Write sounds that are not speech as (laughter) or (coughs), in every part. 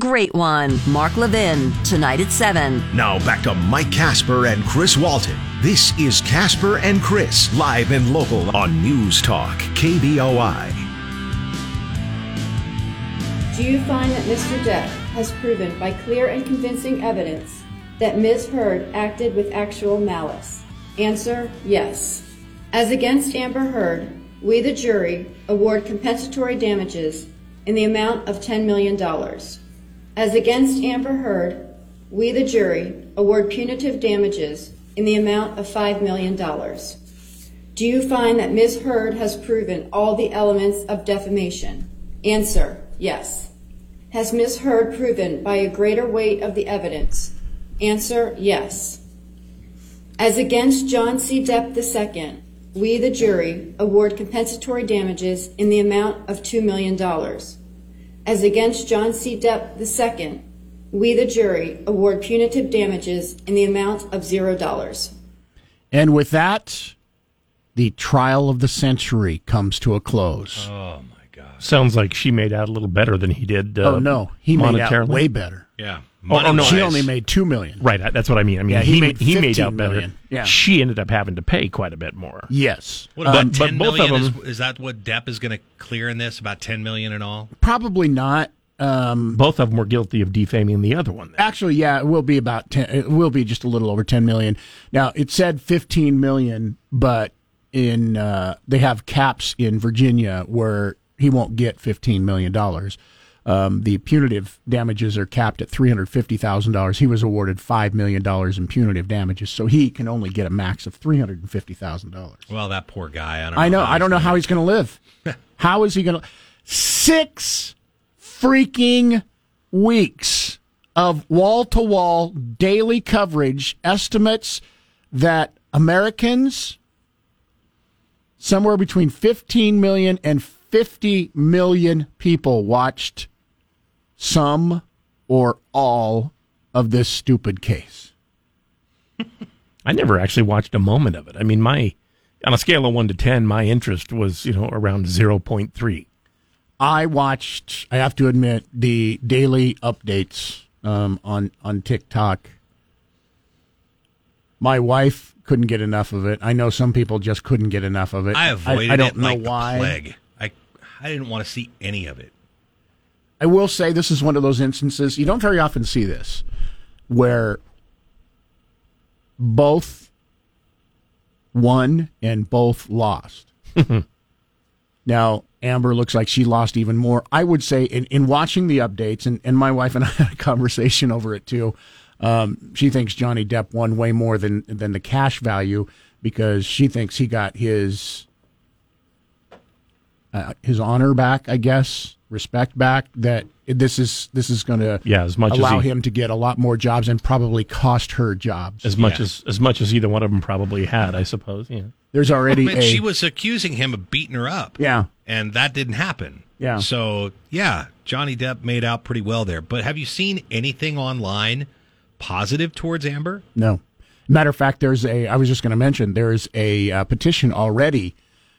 Great one. Mark Levin, tonight at 7. Now back to Mike Casper and Chris Walton. This is Casper and Chris, live and local on News Talk, KBOI. Do you find that Mr. Depp has proven by clear and convincing evidence that Ms. Heard acted with actual malice? Answer, yes. As against Amber Heard, we, the jury, award compensatory damages in the amount of $10 million. As against Amber Heard, we, the jury, award punitive damages in the amount of $5 million. Do you find that Ms. Heard has proven all the elements of defamation? Answer, yes. Has Ms. Heard proven by a greater weight of the evidence? Answer, yes. As against John C. Depp II, we, the jury, award compensatory damages in the amount of $2 million. As against John C. Depp II, we, the jury, award punitive damages in the amount of $0. And with that, the trial of the century comes to a close. Oh my God! Sounds like she made out a little better than he did. Uh, oh no, he made out monetarily. way better. Yeah. Oh, oh, no, She only made two million. Right, that's what I mean. I mean, Yeah, he he, made he made out better. million. Yeah. She ended up having to pay quite a bit more. Yes, What about Um, but ten both of them- Is, is that what Depp is going to clear in this? About ten million in all? probably not. Um, Both of them were guilty of defaming the other one. Then. Actually, yeah, it will be about ten. It will be just a little over ten million. Now it said fifteen million, but in uh, they have caps in Virginia where he won't get fifteen million dollars. Um, the punitive damages are capped at three hundred fifty thousand dollars. He was awarded five million dollars in punitive damages, so he can only get a max of three hundred and fifty thousand dollars. Well, that poor guy. I don't. Know I know. I don't know how he's going to live. (laughs) how is he going to? Six freaking weeks of wall to wall daily coverage estimates that Americans, somewhere between 15 million and 50 million people, watched some or all of this stupid case. (laughs) I never actually watched a moment of it. I mean, my on a scale of one to ten, my interest was you know around zero point three. I watched. I have to admit the daily updates um, on on TikTok. My wife couldn't get enough of it. I know some people just couldn't get enough of it. I avoided I, don't it know like why. the plague. I I didn't want to see any of it. I will say this is one of those instances you don't very often see this, where both won and both lost. (laughs) now Amber looks like she lost even more. I would say in, in watching the updates, and, and my wife and (laughs) I had a conversation over it too. Um, she thinks Johnny Depp won way more than than the cash value because she thinks he got his uh, his honor back, I guess, respect back. That this is this is going to Yeah, as much as allow he- him to get a lot more jobs and probably cost her jobs. As much Yeah. as as much as either one of them probably had, I suppose. Yeah. There's already But a she was accusing him of beating her up. yeah. and that didn't happen. Yeah. So yeah, Johnny Depp made out pretty well there. But have you seen anything online positive towards Amber? No. Matter of fact, there's a. I was just going to mention there's a uh, petition already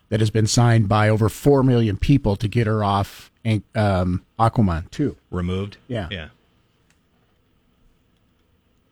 that has been signed by over four million people to get her off um, Aquaman too. Removed? Yeah. Yeah.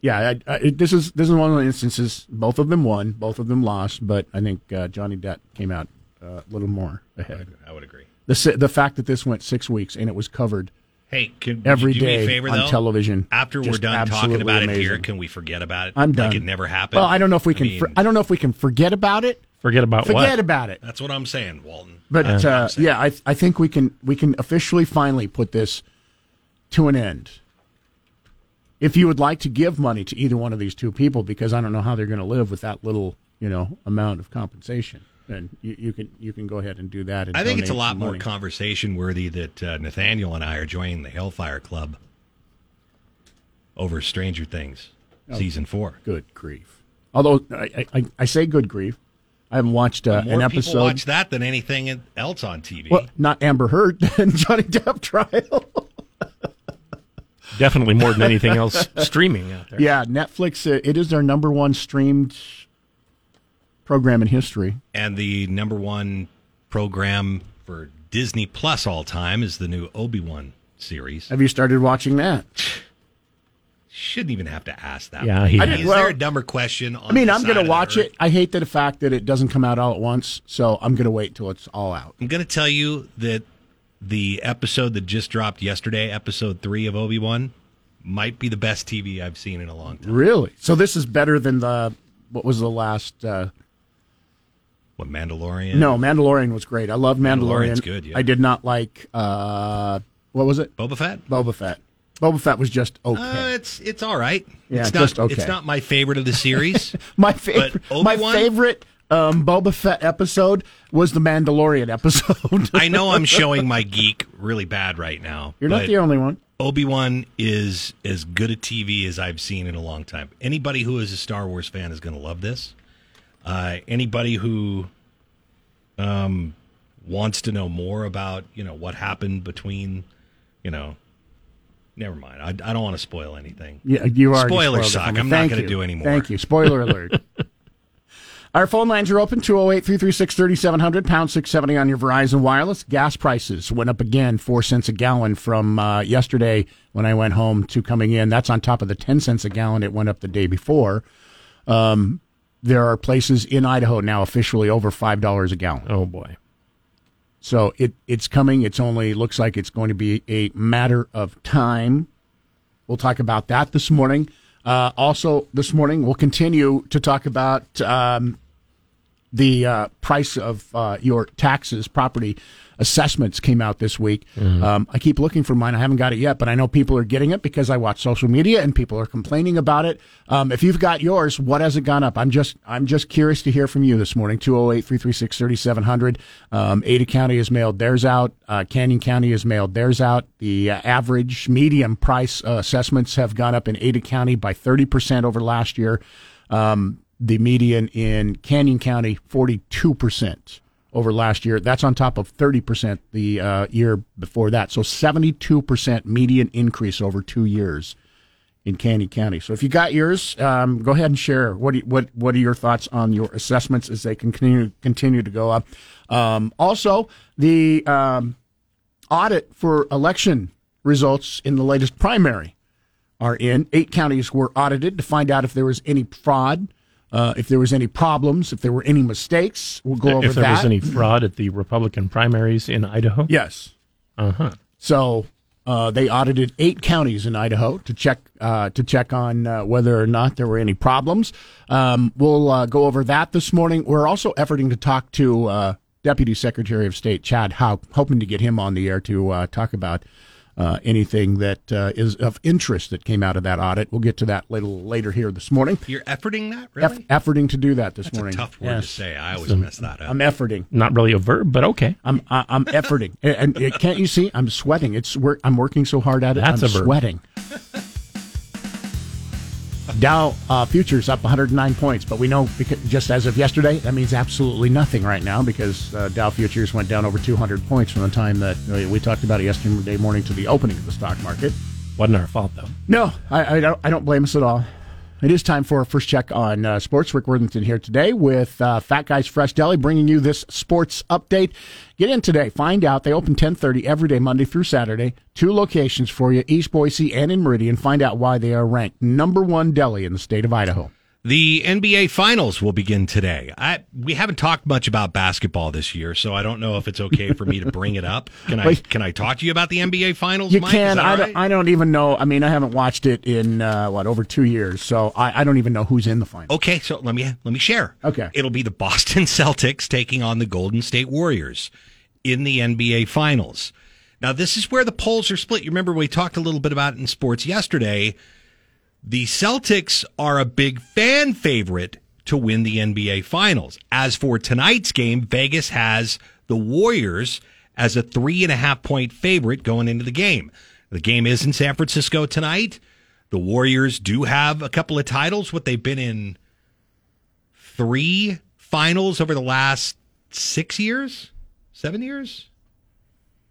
Yeah, I, I, this is this is one of the instances. Both of them won, both of them lost, but I think uh, Johnny Depp came out uh, a little more ahead. I would agree. The the fact that this went six weeks and it was covered Hey, can every do day a favor, on though? television. After we're done talking about it here, can we forget about it? I'm done. Like it never happened. Well, I don't know if we can. I, mean, for, I don't know if we can forget about it. Forget about Forget what? about it. that's what I'm saying, Walton. But That's what I'm uh, saying. yeah, I I think we can we can officially finally put this to an end. If you would like to give money to either one of these two people, because I don't know how they're going to live with that little you know amount of compensation, then you, you can you can go ahead and do that. And I think it's a lot more money. conversation worthy that uh, Nathaniel and I are joining the Hellfire Club over Stranger Things Oh. season four. good grief. Although I, I, I say good grief, I haven't watched uh, More an people episode. watch that than anything else on TV. well, not Amber Heard (laughs) and Johnny Depp trial. (laughs) Definitely more than anything else streaming out there. yeah, Netflix. Uh, it is their number one streamed program in history. and the number one program for Disney Plus all time is the new Obi Wan series. Have you started watching that? (laughs) Shouldn't even have to ask that. Yeah, he I mean, is Well, there a dumber question? On I mean, this I'm going to watch it. I hate the fact that it doesn't come out all at once, so I'm going to wait till it's all out. I'm going to tell you that the episode that just dropped yesterday, episode three of Obi Wan, might be the best TV I've seen in a long time. Really? So this is better than the what was the last? Uh, What Mandalorian? no, Mandalorian was great. I love Mandalorian. Mandalorian's good, yeah. I did not like uh, what was it? Boba Fett. Boba Fett. Boba Fett was just okay. Uh, it's it's all right. Yeah, it's just not, okay. It's not my favorite of the series. (laughs) my favorite, my favorite um, Boba Fett episode was the Mandalorian (laughs) episode. I know I'm showing my geek really bad right now. You're not the only one. Obi Wan is as good a TV as I've seen in a long time. Anybody who is a Star Wars fan is going to love this. Uh, anybody who um, wants to know more about you know what happened between you know. Never mind. I, I don't want to spoil anything. Yeah, you are. Spoilers suck. I'm not gonna do any more. Thank you. Spoiler alert. (laughs) Our phone lines are open 208 336 3700, pound 670 on your Verizon Wireless. Gas prices went up again, 4 cents a gallon from uh, yesterday when I went home to coming in. That's on top of the 10 cents a gallon it went up the day before. Um, there are places in Idaho now officially over $5 a gallon. Oh boy. So it it's coming. It's only looks like it's going to be a matter of time. We'll talk about that this morning. Uh, also, this morning we'll continue to talk about um, the uh, price of uh, your taxes, property assessments came out this week. Um, I keep looking for mine. I haven't got it yet, but I know people are getting it because I watch social media and people are complaining about it. Um, if you've got yours, what has it gone up? I'm just I'm just curious to hear from you this morning. 208-336-3700. Um, Ada County has mailed theirs out. Uh, Canyon County has mailed theirs out. The uh, average medium price uh, assessments have gone up in Ada County by 30% over last year. Um, the median in Canyon County, 42% over last year. That's on top of 30% the uh, year before that. So 72% median increase over two years in Canyon County. So if you got yours, um, go ahead and share. What, you, what, what are your thoughts on your assessments as they continue, continue to go up? Um, also, the um, audit for election results in the latest primary are in. Eight counties were audited to find out if there was any fraud, uh, if there was any problems, if there were any mistakes. We'll go over that. if there that. was any fraud at the Republican primaries in Idaho. yes. Uh huh. So uh, they audited eight counties in Idaho to check uh, to check on uh, whether or not there were any problems. Um, we'll uh, go over that this morning. We're also efforting to talk to uh, Deputy Secretary of State Chad Houck, hoping to get him on the air to uh, talk about. Uh, anything that uh, is of interest that came out of that audit. We'll get to that little later here this morning. You're efforting that, Eff- really? efforting to do that this That's a morning. tough word Yes. to say. I always mess that up. I'm efforting. Not really a verb, but okay. I'm I, I'm efforting, and, and can't you see? I'm sweating. It's work. I'm working so hard at it. That's I'm a verb. sweating. Dow uh, futures up 109 points, but we know because just as of yesterday, that means absolutely nothing right now because uh, Dow futures went down over 200 points from the time that we talked about it yesterday morning to the opening of the stock market. Wasn't our fault though. No, I, I don't. I don't blame us at all. It is time for our first check on uh, sports. Rick Worthington here today with uh, Fat Guys Fresh Deli, bringing you this sports update. Get in today. Find out they open ten thirty every day, Monday through Saturday. Two locations for you: East Boise and in Meridian. Find out why they are ranked number one deli in the state of Idaho. The NBA Finals will begin today. I we haven't talked much about basketball this year, so I don't know if it's okay for me to bring it up. (laughs) Can I? Can I talk to you about the NBA Finals? You Mike? can. I all don't. I don't even know. I mean, I haven't watched it in uh, what over two years, so I, I don't even know who's in the finals. Okay, so let me let me share. Okay. It'll be the Boston (laughs) Celtics taking on the Golden State Warriors in the NBA Finals. Now, this is where the polls are split. You remember we talked a little bit about it in sports yesterday. The Celtics are a big fan favorite to win the NBA Finals. As for tonight's game, Vegas has the Warriors as a three and a half point favorite going into the game. The game is in San Francisco tonight. The Warriors do have a couple of titles. What they've been in three finals over the last six years, seven years.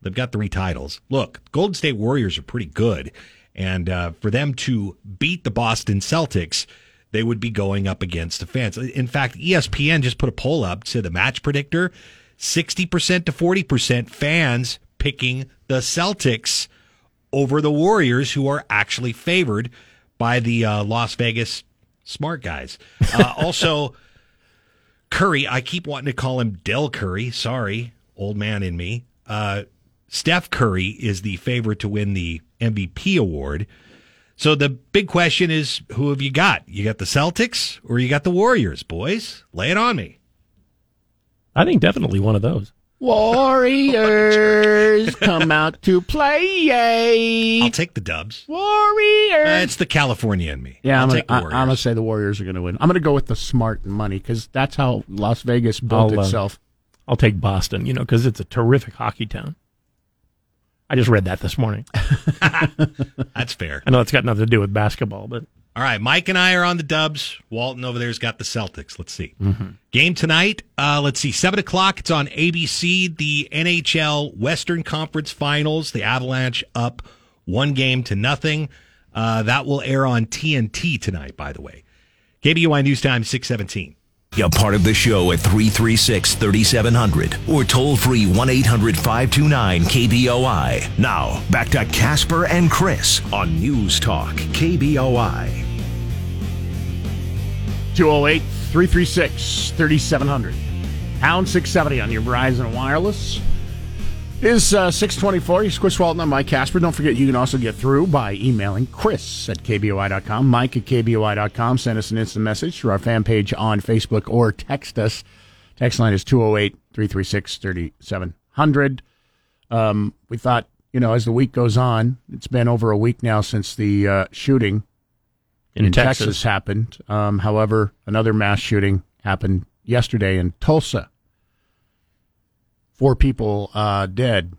They've got three titles. Look, Golden State Warriors are pretty good. And uh, for them to beat the Boston Celtics, they would be going up against the fans. In fact, ESPN just put a poll up, to the match predictor 60% to 40% fans picking the Celtics over the Warriors, who are actually favored by the uh, Las Vegas smart guys. Uh, (laughs) also, Curry, I keep wanting to call him Dell Curry. Sorry, old man in me. Uh, Steph Curry is the favorite to win the MVP award. So the big question is who have you got? You got the Celtics or you got the Warriors, boys? Lay it on me. I think definitely one of those. Warriors (laughs) come out to play. I'll take the dubs. Warriors. Uh, it's the California in me. Yeah, I'll I'm gonna, I, I'm gonna say the Warriors are gonna win. I'm gonna go with the smart money because that's how Las Vegas built I'll, uh, itself. I'll take Boston, you know, because it's a terrific hockey town. I just read that this morning. (laughs) That's fair. I know it's got nothing to do with basketball, but All right, Mike and I are on the Dubs. Walton over there's got the Celtics. Let's see. Game tonight. Uh, let's see. Seven o'clock. It's on ABC. The NHL Western Conference Finals. The Avalanche up one game to nothing. Uh, that will air on TNT tonight. By the way, KBOI News Time six seventeen. A part of the show at 336 3700 or toll free 1 800 529 KBOI. Now, back to Casper and Chris on News Talk KBOI. 208 336 3700. Pound 670 on your Verizon Wireless. Is uh, 624. He's Chris Walton. I'm Mike Casper. Don't forget, you can also get through by emailing Chris at KBOI.com, Mike at KBOI.com. Send us an instant message through our fan page on Facebook or text us. Text line is 208 336 3700. Um, We thought, you know, as the week goes on, it's been over a week now since the uh, shooting in, in Texas, Texas, happened. Um, however, another mass shooting happened yesterday in Tulsa. Four people uh, dead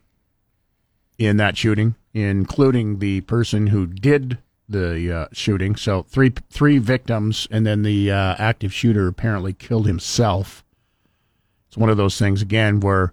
in that shooting, including the person who did the uh, shooting. So three three victims, and then the uh, active shooter apparently killed himself. It's one of those things again where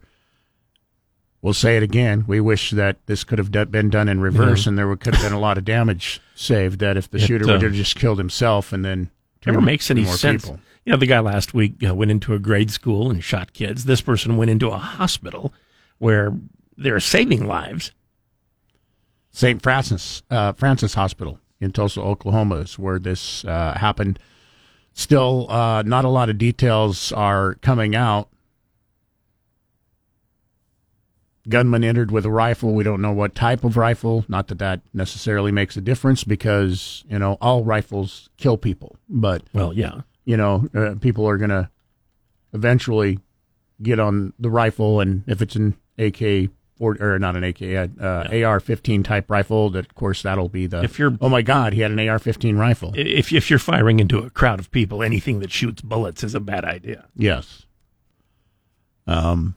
we'll say it again. We wish that this could have been done in reverse, and there could have been a lot of damage saved. That if the It, shooter uh, would have just killed himself and then never makes any more sense. people. You know, the guy last week uh, went into a grade school and shot kids. This person went into a hospital where they're saving lives. St. Francis uh, Francis Hospital in Tulsa, Oklahoma, is where this uh, happened. Still, uh, not a lot of details are coming out. Gunman entered with a rifle. We don't know what type of rifle. Not that that necessarily makes a difference because you know all rifles kill people, but Well, yeah. You know, uh, people are going to eventually get on the rifle, and if it's an AK or, or not an AK, uh, AR-15 type rifle, that of course that'll be the. If you're- oh my God, he had an AR-15 rifle. If, if you're firing into a crowd of people, anything that shoots bullets is a bad idea. yes. Um.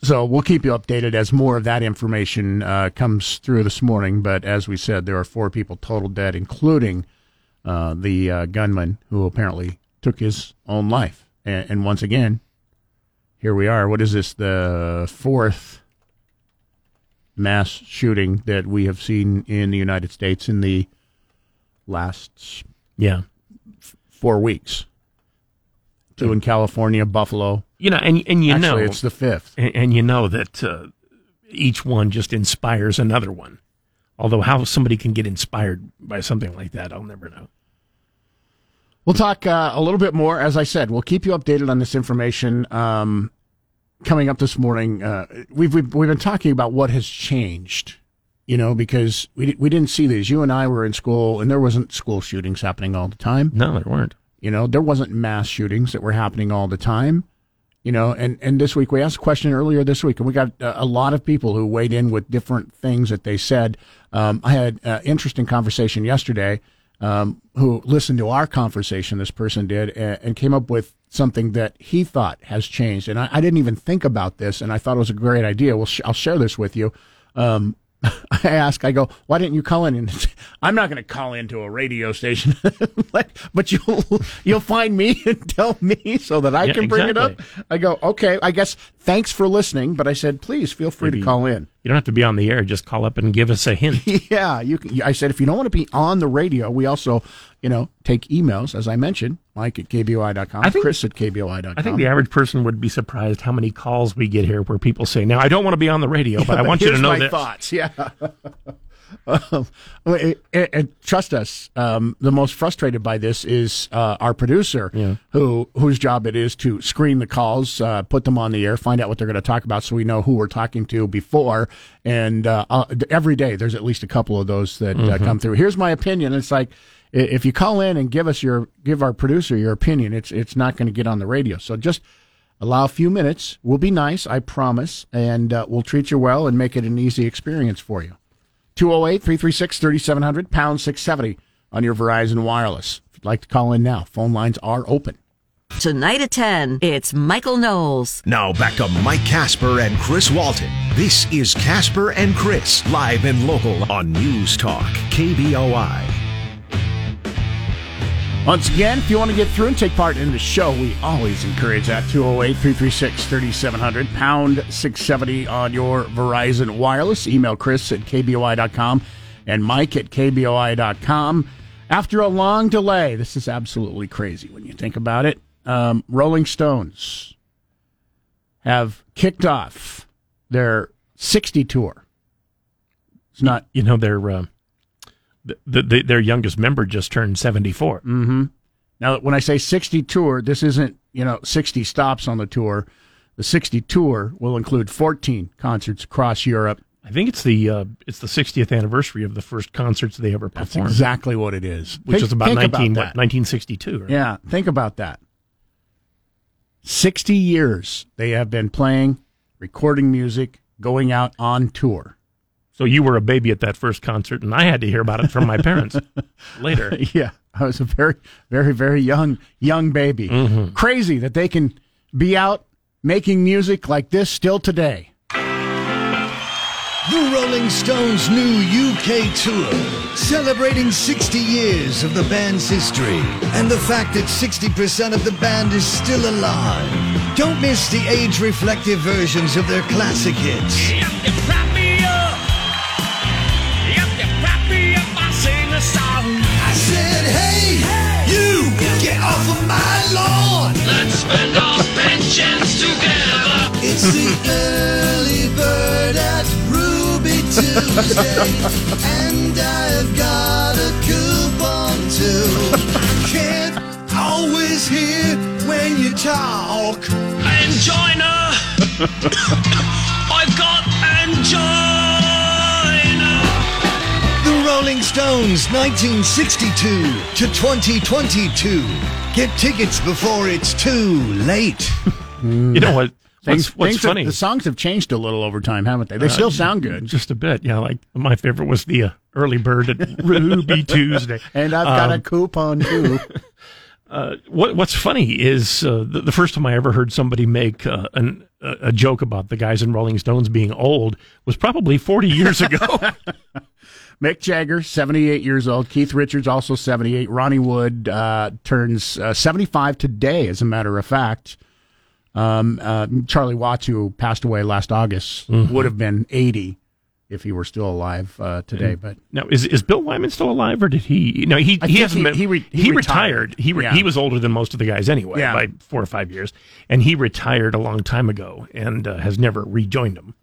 So we'll keep you updated as more of that information uh, comes through this morning. But as we said, there are four people total dead, including uh, the uh, gunman who apparently took his own life. And, and once again, here we are. What is this? The fourth mass shooting that we have seen in the United States in the last Yeah. four weeks. Two in California, Buffalo. You know, and and you Actually, know, it's the fifth. and, and you know that uh, each one just inspires another one. Although how somebody can get inspired by something like that, I'll never know. We'll talk uh, a little bit more. As I said, we'll keep you updated on this information. Um, coming up this morning, uh, we've, we've we've been talking about what has changed. You know, because we we didn't see these. You and I were in school, and there wasn't school shootings happening all the time. No, there weren't. You know, there wasn't mass shootings that were happening all the time. You know, and, and this week we asked a question earlier this week, and we got uh, a lot of people who weighed in with different things that they said. Um, I had an interesting conversation yesterday. Um, who listened to our conversation? This person did, and, and came up with something that he thought has changed. And I, I didn't even think about this, and I thought it was a great idea. Well, sh- I'll share this with you. Um, (laughs) I ask, I go, why didn't you call in? And I'm not going to call into a radio station, (laughs) but, but you'll (laughs) you'll find me and tell me so that I Yeah, can bring it up. I go, okay, I guess thanks for listening, but I said, please feel free Maybe- to call in. You don't have to be on the air. Just call up and give us a hint. (laughs) yeah, you. Can, I said if you don't want to be on the radio, we also, you know, take emails as I mentioned, Mike at kboi.com, I think- Chris at kboi.com. I think the average person would be surprised how many calls we get here where people say, "Now I don't want to be on the radio, but I want you (laughs) to know my that." thoughts. (laughs) Yeah. Um, and, and trust us, um, the most frustrated by this is uh, our producer, Yeah. who whose job it is to screen the calls, uh, put them on the air, find out what they're going to talk about, so we know who we're talking to before. And uh, every day, there's at least a couple of those that uh, come through. Here's my opinion. It's like if you call in and give us your give our producer your opinion, it's it's not going to get on the radio. So just allow a few minutes. We'll be nice, I promise, and uh, we'll treat you well and make it an easy experience for you. 208 336 3700, pound 670 on your Verizon Wireless. If you'd like to call in now, phone lines are open. Tonight at 10, it's Michael Knowles. Now back to Mike Casper and Chris Walton. This is Casper and Chris, live and local on News Talk, KBOI. Once again, if you want to get through and take part in the show, we always encourage that. 208 336 3700, pound 670 on your Verizon Wireless. Email Chris at KBOI.com and Mike at KBOI.com. After a long delay, this is absolutely crazy when you think about it. Um, Rolling Stones have kicked off their 60 tour. It's not You know, their uh, the, the, their youngest member just turned seventy-four. Now, when I say 60 tour, this isn't, you know, 60 stops on the tour. The 60 tour will include 14 concerts across Europe. I think it's the uh, it's the 60th anniversary of the first concerts they ever That's performed, exactly what it is. which Think- was about think 19 what, 1962. Right? Yeah, think about that. 60 years they have been playing, recording music, going out on tour. So you were a baby at that first concert, and I had to hear about it from my parents (laughs) later. Yeah, I was a very, very, very young, young baby. Mm-hmm. Crazy that they can be out making music like this still today. The Rolling Stones' new UK tour, celebrating 60 years of the band's history and the fact that 60% of the band is still alive. Don't miss the age reflective versions of their classic hits. Spend our pensions together. It's the early bird at Ruby Tuesday, and I've got a coupon too. Can't always hear when you talk. Angina. I've got angina. The Rolling Stones 1962 to 2022. Get tickets before it's too late. (laughs) You know what? Things, What's, what's things have- funny? the songs have changed a little over time, haven't they? They still sound good. Just a bit, yeah. Like my favorite was the uh, early bird at (laughs) Ruby Tuesday. And I've got a Um, coupon too. (laughs) what What's funny is uh, the, the first time I ever heard somebody make uh, an, a, a joke about the guys in Rolling Stones being old was probably 40 years ago. Mick Jagger, 78 years old. Keith Richards, also 78. Ronnie Wood uh, turns uh, 75 today, as a matter of fact. Um, uh, Charlie Watts, who passed away last August, Mm-hmm. would have been 80 if he were still alive uh, today. But now, is is Bill Wyman still alive, or did he? No, he I he hasn't he- been. he re- he he retired. retired. He re- Yeah. he was older than most of the guys anyway Yeah. by four or five years, and he retired a long time ago and uh, has never rejoined them.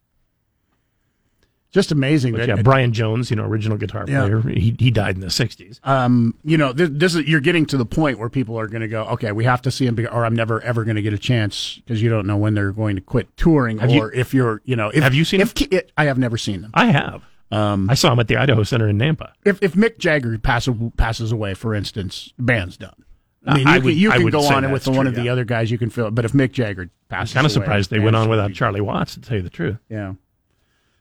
Just amazing But that yeah, Brian Jones, you know, original guitar Yeah. player, he he died in the '60s. um, you know, this, this is you're getting to the point where people are going to go, okay, we have to see him, or I'm never ever going to get a chance because you don't know when they're going to quit touring, Have you- or if you're, you know, if, Have you seen If it, I have never seen them. I have. Um, I saw him at the Idaho Center in Nampa. if if Mick Jagger passes passes away, for instance, band's done. I mean, I you would- can, you I can go on it with that's one true, of the other guys. You can feel it, but if Mick Jagger passes, Kind of away, surprised they went on without Charlie Watts, to tell you the truth. Yeah.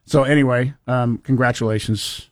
So anyway, um, congratulations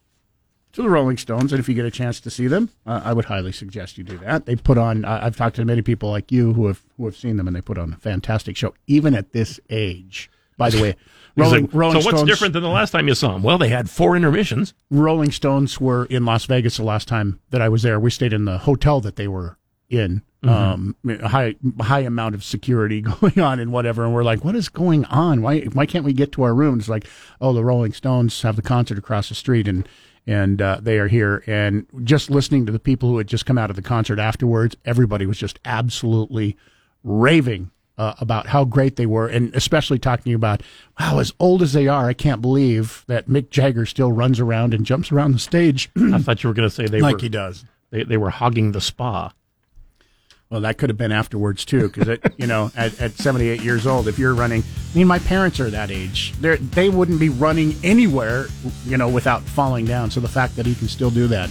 to the Rolling Stones, and if you get a chance to see them, uh, I would highly suggest you do that. They put on. Uh, I've talked to many people like you who have who have seen them, and they put on a fantastic show, even at this age. By the way, (laughs) Rolling, like, Rolling so what's different than the last time you saw them? Well, they had four intermissions. Rolling Stones were in Las Vegas the last time that I was there. We stayed in the hotel that they were in um, high high amount of security (laughs) going on and whatever. And we're like, what is going on? Why why can't we get to our rooms? Like, oh, the Rolling Stones have the concert across the street and and uh, they are here. And just listening to the people who had just come out of the concert afterwards, everybody was just absolutely raving uh, about how great they were, and especially talking about, wow, as old as they are, I can't believe that Mick Jagger still runs around and jumps around the stage (clears throat) I thought you were going to say they like were he does. they, they were hogging the spa. Well, that could have been afterwards too, because you know, at, at 78 years old, if you're running, I mean, my parents are that age. They they wouldn't be running anywhere, you know, without falling down. So the fact that he can still do that,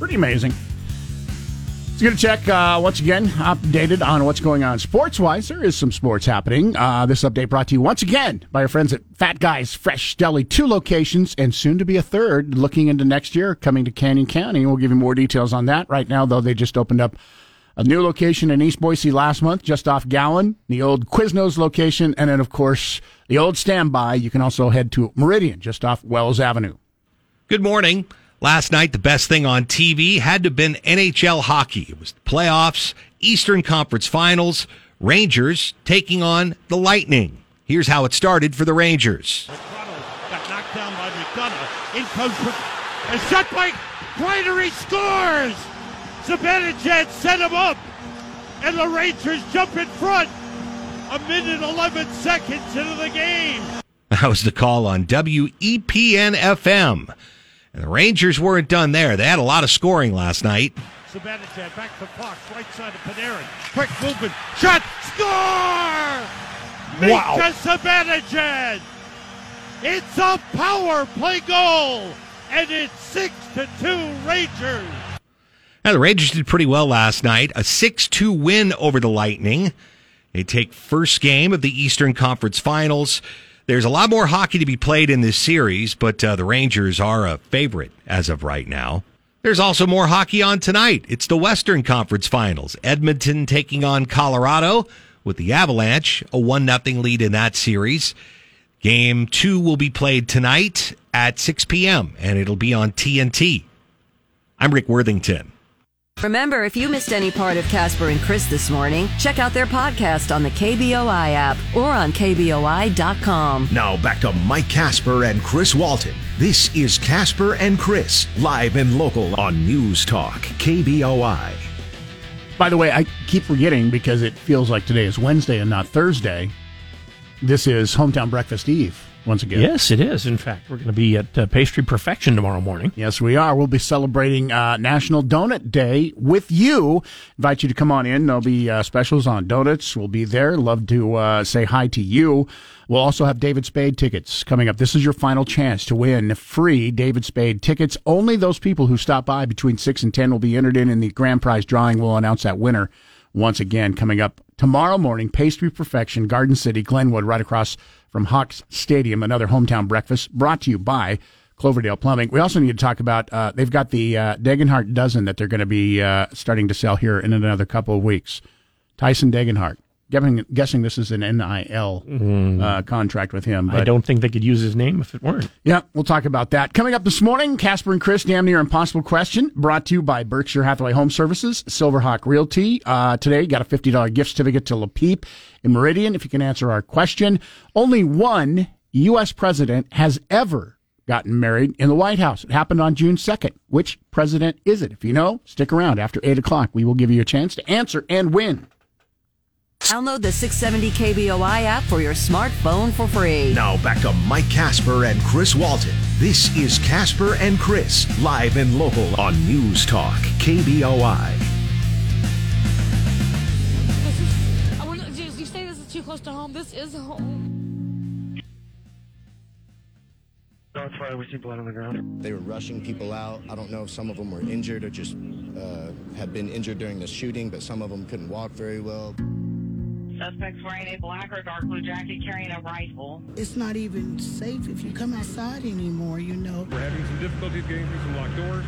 pretty amazing. So going to check uh, once again, updated on what's going on sports wise. There is some sports happening. Uh, this update brought to you once again by our friends at Fat Guys Fresh Deli, two locations and soon to be a third. Looking into next year, coming to Canyon County. We'll give you more details on that. Right now, though, they just opened up a new location in East Boise last month, just off Gowen, the old Quiznos location, and then, of course, the old standby. You can also head to Meridian, just off Wells Avenue. Good morning. Last night, the best thing on TV had to have been NHL hockey. It was the playoffs, Eastern Conference Finals, Rangers taking on the Lightning. Here's how it started for the Rangers. McConnell got knocked down by McDonagh. In comes Mc- a shot by Kreider. He scores. Zibanejad set him up, and the Rangers jump in front. A minute 11 seconds into the game. That was the call on WEPN FM. And the Rangers weren't done there. They had a lot of scoring last night. Zibanejad back to Fox, right side of Panarin. Quick movement, shot, score! Wow. Mika Zibanejad! It's a power play goal, and it's six to two Rangers. Now, the Rangers did pretty well last night. A 6 2 win over the Lightning. They take first game of the Eastern Conference Finals. There's a lot more hockey to be played in this series, but uh, the Rangers are a favorite as of right now. There's also more hockey on tonight. It's the Western Conference Finals. Edmonton taking on Colorado with the Avalanche, a 1 0 lead in that series. Game two will be played tonight at 6 p.m., and it'll be on TNT. I'm Rick Worthington. Remember, if you missed any part of Casper and Chris this morning, check out their podcast on the KBOI app or on KBOI.com. Now back to Mike Casper and Chris Walton. This is Casper and Chris, live and local on News Talk, KBOI. By the way, I keep forgetting because it feels like today is Wednesday and not Thursday. This is Hometown Breakfast Eve once again. Yes, it is. In fact, we're going to be at uh, Pastry Perfection tomorrow morning. Yes, we are. We'll be celebrating uh, National Donut Day with you. Invite you to come on in. There'll be uh, specials on donuts. We'll be there. Love to uh, say hi to you. We'll also have David Spade tickets coming up. This is your final chance to win free David Spade tickets. Only those people who stop by between 6 and 10 will be entered in in the grand prize drawing. We'll announce that winner once again coming up tomorrow morning. Pastry Perfection, Garden City, Glenwood, right across from Hawks Stadium. Another hometown breakfast brought to you by Cloverdale Plumbing. We also need to talk about uh, they've got the uh, Degenhart dozen that they're going to be uh, starting to sell here in another couple of weeks. Tyson Degenhart. Guessing, guessing this is an NIL uh, contract with him. I don't think they could use his name if it weren't. yeah, we'll talk about that. Coming up this morning, Casper and Chris, damn near impossible question, brought to you by Berkshire Hathaway Home Services, Silverhawk Realty. Uh, today, you got a $50 gift certificate to Le Peep in Meridian. If you can answer our question, only one U.S. president has ever gotten married in the White House. It happened on June 2nd. Which president is it? If you know, stick around. After 8 o'clock, we will give you a chance to answer and win. Download the 670 KBOI app for your smartphone for free. Now back to Mike Casper and Chris Walton. This is Casper and Chris, live and local on News Talk, KBOI. This is. I want to. You you say this is too close to home. This is home. They were rushing people out. I don't know if some of them were injured or just uh, had been injured during the shooting, but some of them couldn't walk very well. Suspects wearing a black or dark blue jacket carrying a rifle. It's not even safe if you come outside anymore, you know. We're having some difficulties getting through some locked doors.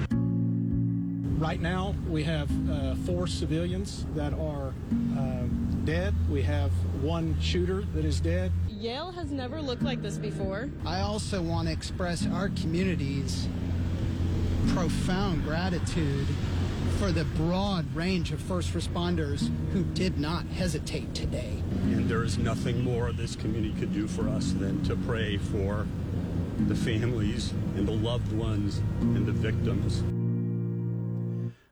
Right now, we have uh, four civilians that are uh, dead. We have one shooter that is dead. Yale has never looked like this before. I also want to express our community's profound gratitude for the broad range of first responders who did not hesitate today. And there is nothing more this community could do for us than to pray for the families and the loved ones and the victims.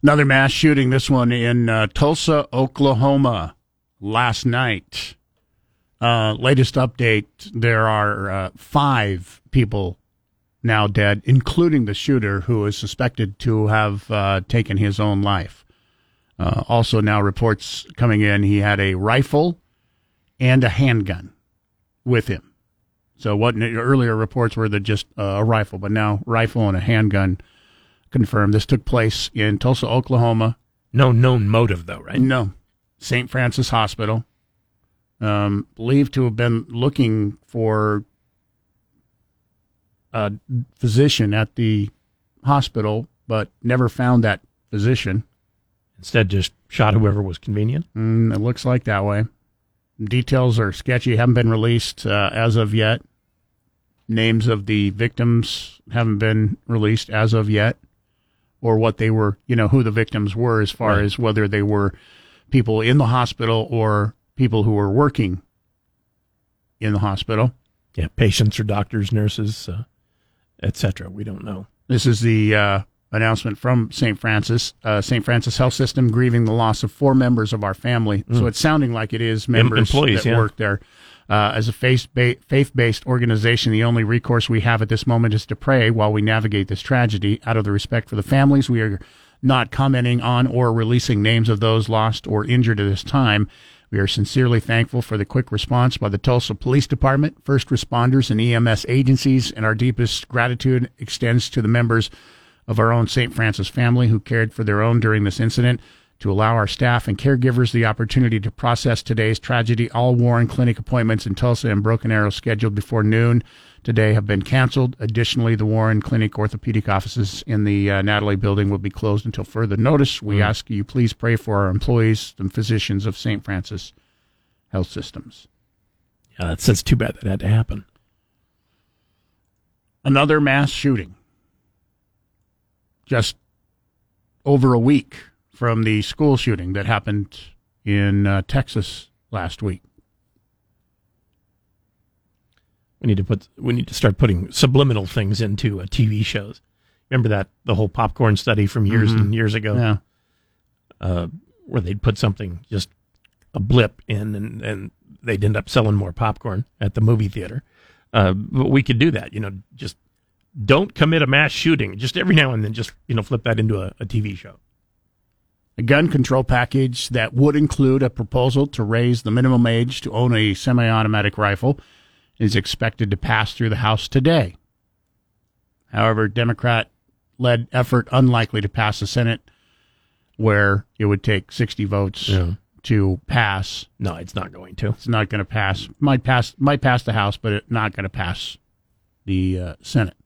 Another mass shooting, this one in uh, Tulsa, Oklahoma, last night. Uh, latest update there are uh, five people now dead, including the shooter who is suspected to have uh, taken his own life. Uh, also, now reports coming in he had a rifle and a handgun with him. So, what earlier reports were that just uh, a rifle, but now rifle and a handgun confirmed. This took place in Tulsa, Oklahoma. No known motive, though, right? No. St. Francis Hospital. Um, believed to have been looking for a physician at the hospital, but never found that physician. Instead, just shot whoever was convenient. Mm, it looks like that way. Details are sketchy, haven't been released uh, as of yet. Names of the victims haven't been released as of yet, or what they were, you know, who the victims were, as far Right. as whether they were people in the hospital or people who were working in the hospital. Yeah, patients or doctors, nurses, uh, etc. We don't know. This is the uh, announcement from St. Francis, uh, St. Francis Health System, grieving the loss of four members of our family. So Mm. it's sounding like it is members employees, that yeah. work there. Uh, as a faith ba- faith-based organization, the only recourse we have at this moment is to pray while we navigate this tragedy. Out of the respect for the families, we are not commenting on or releasing names of those lost or injured at this time. We are sincerely thankful for the quick response by the Tulsa Police Department, first responders, and EMS agencies, and our deepest gratitude extends to the members of our own St. Francis family who cared for their own during this incident. To allow our staff and caregivers the opportunity to process today's tragedy, all Warren Clinic appointments in Tulsa and Broken Arrow scheduled before noon today have been canceled. Additionally, the Warren Clinic orthopedic offices in the uh, Natalie building will be closed until further notice. We Mm. ask you please pray for our employees and physicians of St. Francis Health Systems. Yeah, that's, that's too bad that had to happen. Another mass shooting. Just over a week from the school shooting that happened in uh, Texas last week. We need to put we need to start putting subliminal things into uh, TV shows. Remember that the whole popcorn study from years Mhm. and years ago, Yeah. uh, where they'd put something just a blip in, and and they'd end up selling more popcorn at the movie theater. Uh, but we could do that, you know, just don't commit a mass shooting. Just every now and then, just you know, flip that into a, a TV show. A gun control package that would include a proposal to raise the minimum age to own a semi automatic rifle is expected to pass through the House today. However, Democrat led effort unlikely to pass the Senate, where it would take 60 votes Yeah. to pass. No, it's not going to. It's not going to pass. Might pass. Might pass the House, but it's not going to pass the uh, Senate.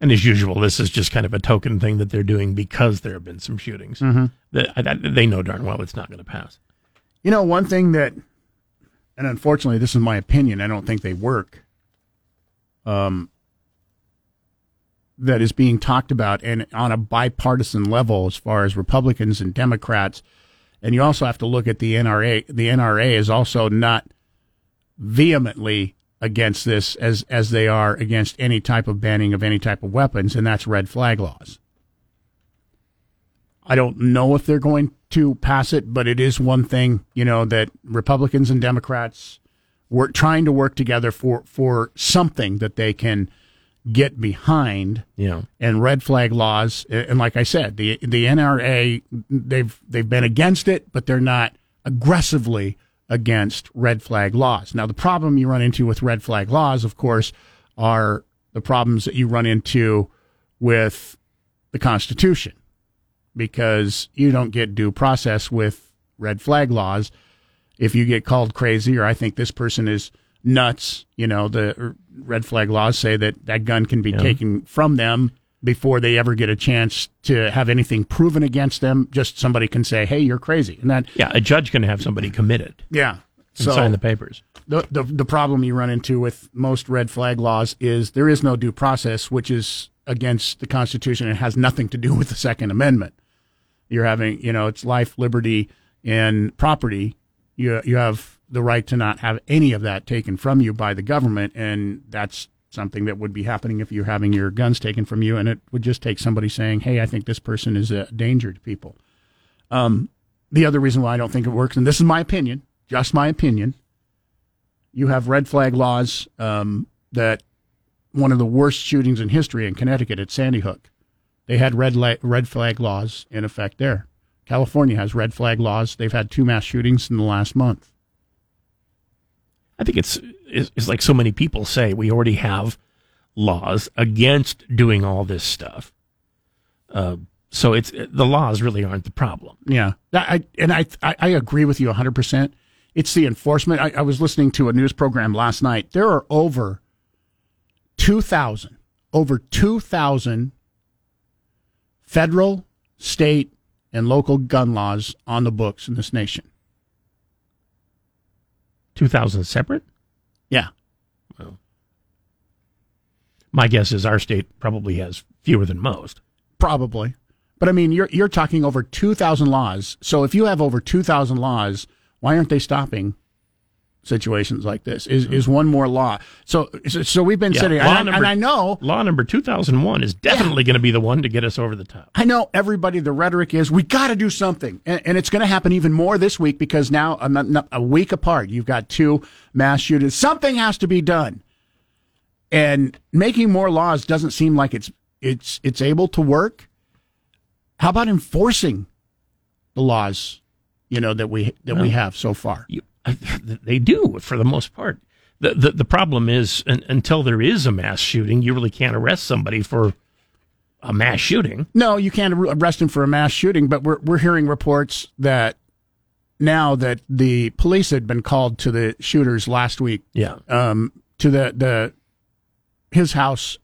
And as usual, this is just kind of a token thing that they're doing because there have been some shootings. Mhm. They, I- I- they know darn well it's not going to pass. You know, one thing that, and unfortunately, this is my opinion. I don't think they work. Um, that is being talked about and on a bipartisan level as far as Republicans and Democrats. And you also have to look at the NRA. The NRA is also not vehemently against this as as they are against any type of banning of any type of weapons, and that's red flag laws. I don't know if they're going to pass it, but it is one thing, you know, that Republicans and Democrats were trying to work together for for something that they can get behind. Yeah. And red flag laws, and like I said, the the NRA they've they've been against it, but they're not aggressively against red flag laws. Now, the problem you run into with red flag laws, of course, are the problems that you run into with the Constitution because you don't get due process with red flag laws. If you get called crazy or I think this person is nuts, you know, the red flag laws say that that gun can be Yeah. taken from them before they ever get a chance to have anything proven against them. Just somebody can say, "Hey, you're crazy," and that Yeah, a judge can have somebody committed. yeah. And sign the papers. The, the the problem you run into with most red flag laws is there is no due process, which is against the Constitution and has nothing to do with the Second Amendment. You're having, you know, it's life, liberty, and property. You you have the right to not have any of that taken from you by the government, and that's something that would be happening if you're having your guns taken from you. And it would just take somebody saying, "Hey, I think this person is a danger to people." Um, the other reason why I don't think it works, and this is my opinion, just my opinion, you have red flag laws um, that one of the worst shootings in history in Connecticut at Sandy Hook. They had red la- red flag laws in effect there. California has red flag laws. They've had two mass shootings in the last month. I think it's, it's like so many people say we already have laws against doing all this stuff. Uh, so it's the laws really aren't the problem. Yeah, I, and I, I I agree with you 100. percent It's the enforcement. I, I was listening to a news program last night. There are over 2,000, over 2,000 federal, state, and local gun laws on the books in this nation. Two thousand separate. Yeah. Well, My guess is our state probably has fewer than most. Probably. But I mean, you're you're talking over 2,000 laws. So if you have over 2,000 laws, why aren't they stopping situations like this? Is is one more law? So so we've been Yeah, sitting and, I, number- and I know Law number two thousand one is definitely going to be the one to get us over the top. I know everybody. The rhetoric is we got to do something, and, and it's going to happen even more this week because now uh, a week apart, you've got two mass shootings. Something has to be done, and making more laws doesn't seem like it's it's it's able to work. How about enforcing the laws, you know that we that we have so far? (laughs) They do for the most part. The the, the problem is un, until there is a mass shooting, you really can't arrest somebody for a mass shooting. No, you can't arrest him for a mass shooting, but we're we're hearing reports that now that the police had been called to the shooters last week. Yeah. Um, to the the his house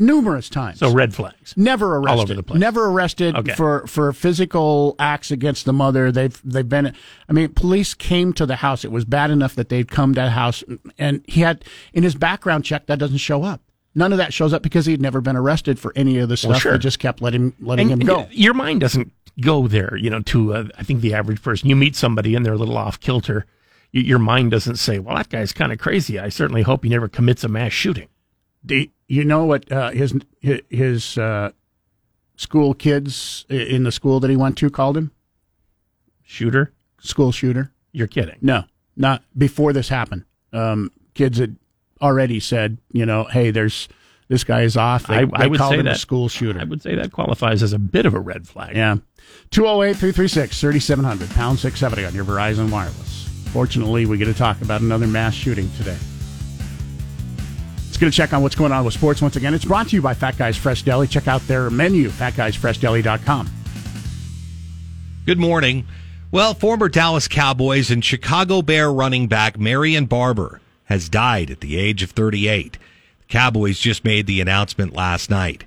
numerous times. So red flags. Never arrested. All over the place. Never arrested Okay. for, for physical acts against the mother. They've they've been. I mean, police came to the house. It was bad enough that they'd come to the house, and he had in his background check that doesn't show up. None of that shows up because he'd never been arrested for any of the stuff. Well, sure. They just kept letting letting And him go. Your mind doesn't go there, you know, to uh, I think the average person. You meet somebody and they're a little off kilter. Your mind doesn't say, "Well, that guy's kind of crazy." I certainly hope he never commits a mass shooting. Do you know what uh, his his uh, school kids in the school that he went to called him? Shooter, school shooter. You're kidding. No, not before this happened. Um, kids had already said, you know, hey, there's this guy is off. They, I, they I would called say him that school shooter. I would say that qualifies as a bit of a red flag. Yeah. 208 336 3700, pound 670 on your Verizon Wireless. Fortunately, we get to talk about another mass shooting today. Get a check on what's going on with sports once again. It's brought to you by Fat Guys Fresh Deli. Check out their menu, fatguysfreshdeli.com. Good morning. Well, former Dallas Cowboys and Chicago Bear running back Marion Barber has died at the age of 38. The Cowboys just made the announcement last night.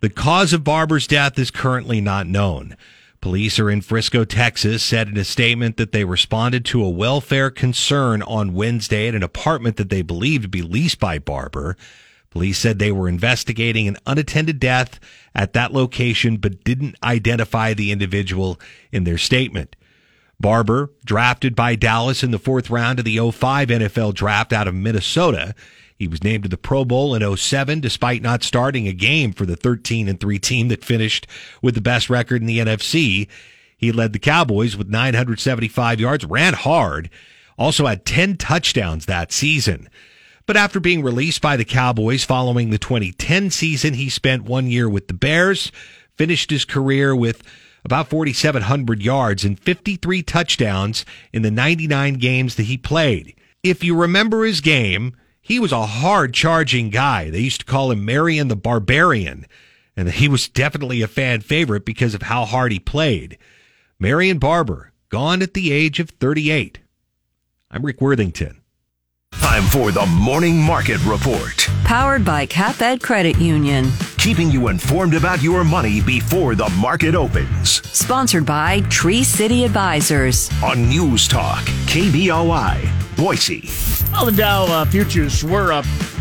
The cause of Barber's death is currently not known. Police are in Frisco, Texas, said in a statement that they responded to a welfare concern on Wednesday at an apartment that they believed to be leased by Barber. Police said they were investigating an unattended death at that location, but didn't identify the individual in their statement. Barber, drafted by Dallas in the fourth round of the 05 NFL draft out of Minnesota. He was named to the Pro Bowl in 07 despite not starting a game for the 13 and 3 team that finished with the best record in the NFC. He led the Cowboys with 975 yards, ran hard, also had 10 touchdowns that season. But after being released by the Cowboys following the 2010 season, he spent one year with the Bears, finished his career with about 4,700 yards and 53 touchdowns in the 99 games that he played. If you remember his game, he was a hard charging guy. They used to call him Marion the Barbarian, and he was definitely a fan favorite because of how hard he played. Marion Barber, gone at the age of 38. I'm Rick Worthington. Time for the Morning Market Report. Powered by CapEd Credit Union. Keeping you informed about your money before the market opens. Sponsored by Tree City Advisors. On News Talk, KBOI, Boise. Well, the Dow uh, futures were up about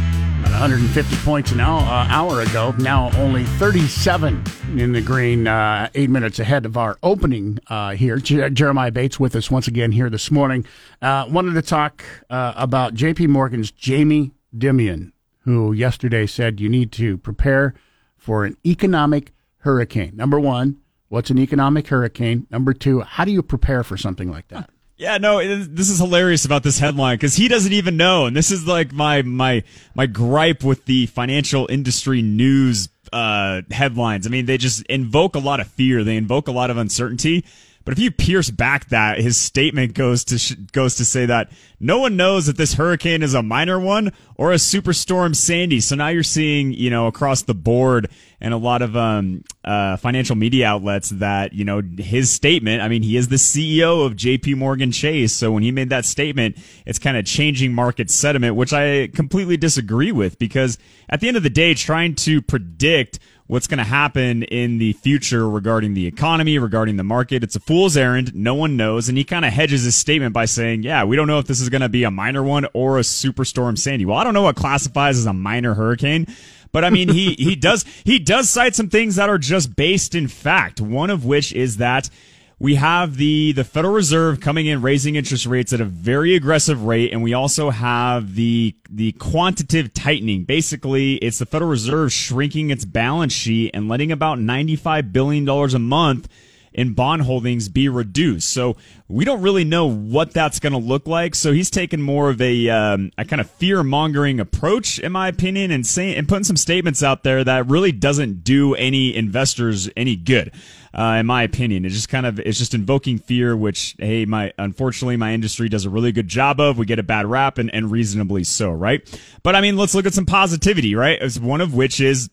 150 points an hour, uh, hour ago. Now only 37 in the green, uh, eight minutes ahead of our opening uh, here. Jeremiah Bates with us once again here this morning. Uh, wanted to talk uh, about J.P. Morgan's Jamie Dimon, who yesterday said you need to prepare for an economic hurricane. Number one, what's an economic hurricane? Number two, how do you prepare for something like that? Yeah, no, this is hilarious about this headline because he doesn't even know, and this is like my my my gripe with the financial industry news uh, headlines. I mean, they just invoke a lot of fear, they invoke a lot of uncertainty. But if you pierce back that, his statement goes to sh- goes to say that no one knows that this hurricane is a minor one or a superstorm Sandy. So now you're seeing, you know, across the board and a lot of um, uh, financial media outlets that you know his statement. I mean, he is the CEO of J.P. Morgan Chase, so when he made that statement, it's kind of changing market sentiment, which I completely disagree with because at the end of the day, trying to predict what's going to happen in the future regarding the economy, regarding the market. It's a fool's errand. No one knows. And he kind of hedges his statement by saying, yeah, we don't know if this is going to be a minor one or a superstorm Sandy. Well, I don't know what classifies as a minor hurricane. But I mean, he, he does, he does cite some things that are just based in fact. One of which is that we have the the Federal Reserve coming in raising interest rates at a very aggressive rate, and we also have the the quantitative tightening. Basically, it's the Federal Reserve shrinking its balance sheet and letting about ninety five billion dollars a month in bond holdings be reduced. So we don't really know what that's going to look like. So he's taken more of a um, a kind of fear mongering approach, in my opinion, and saying and putting some statements out there that really doesn't do any investors any good. Uh, in my opinion, it's just kind of it's just invoking fear, which hey, my unfortunately my industry does a really good job of. We get a bad rap, and, and reasonably so, right? But I mean, let's look at some positivity, right? As one of which is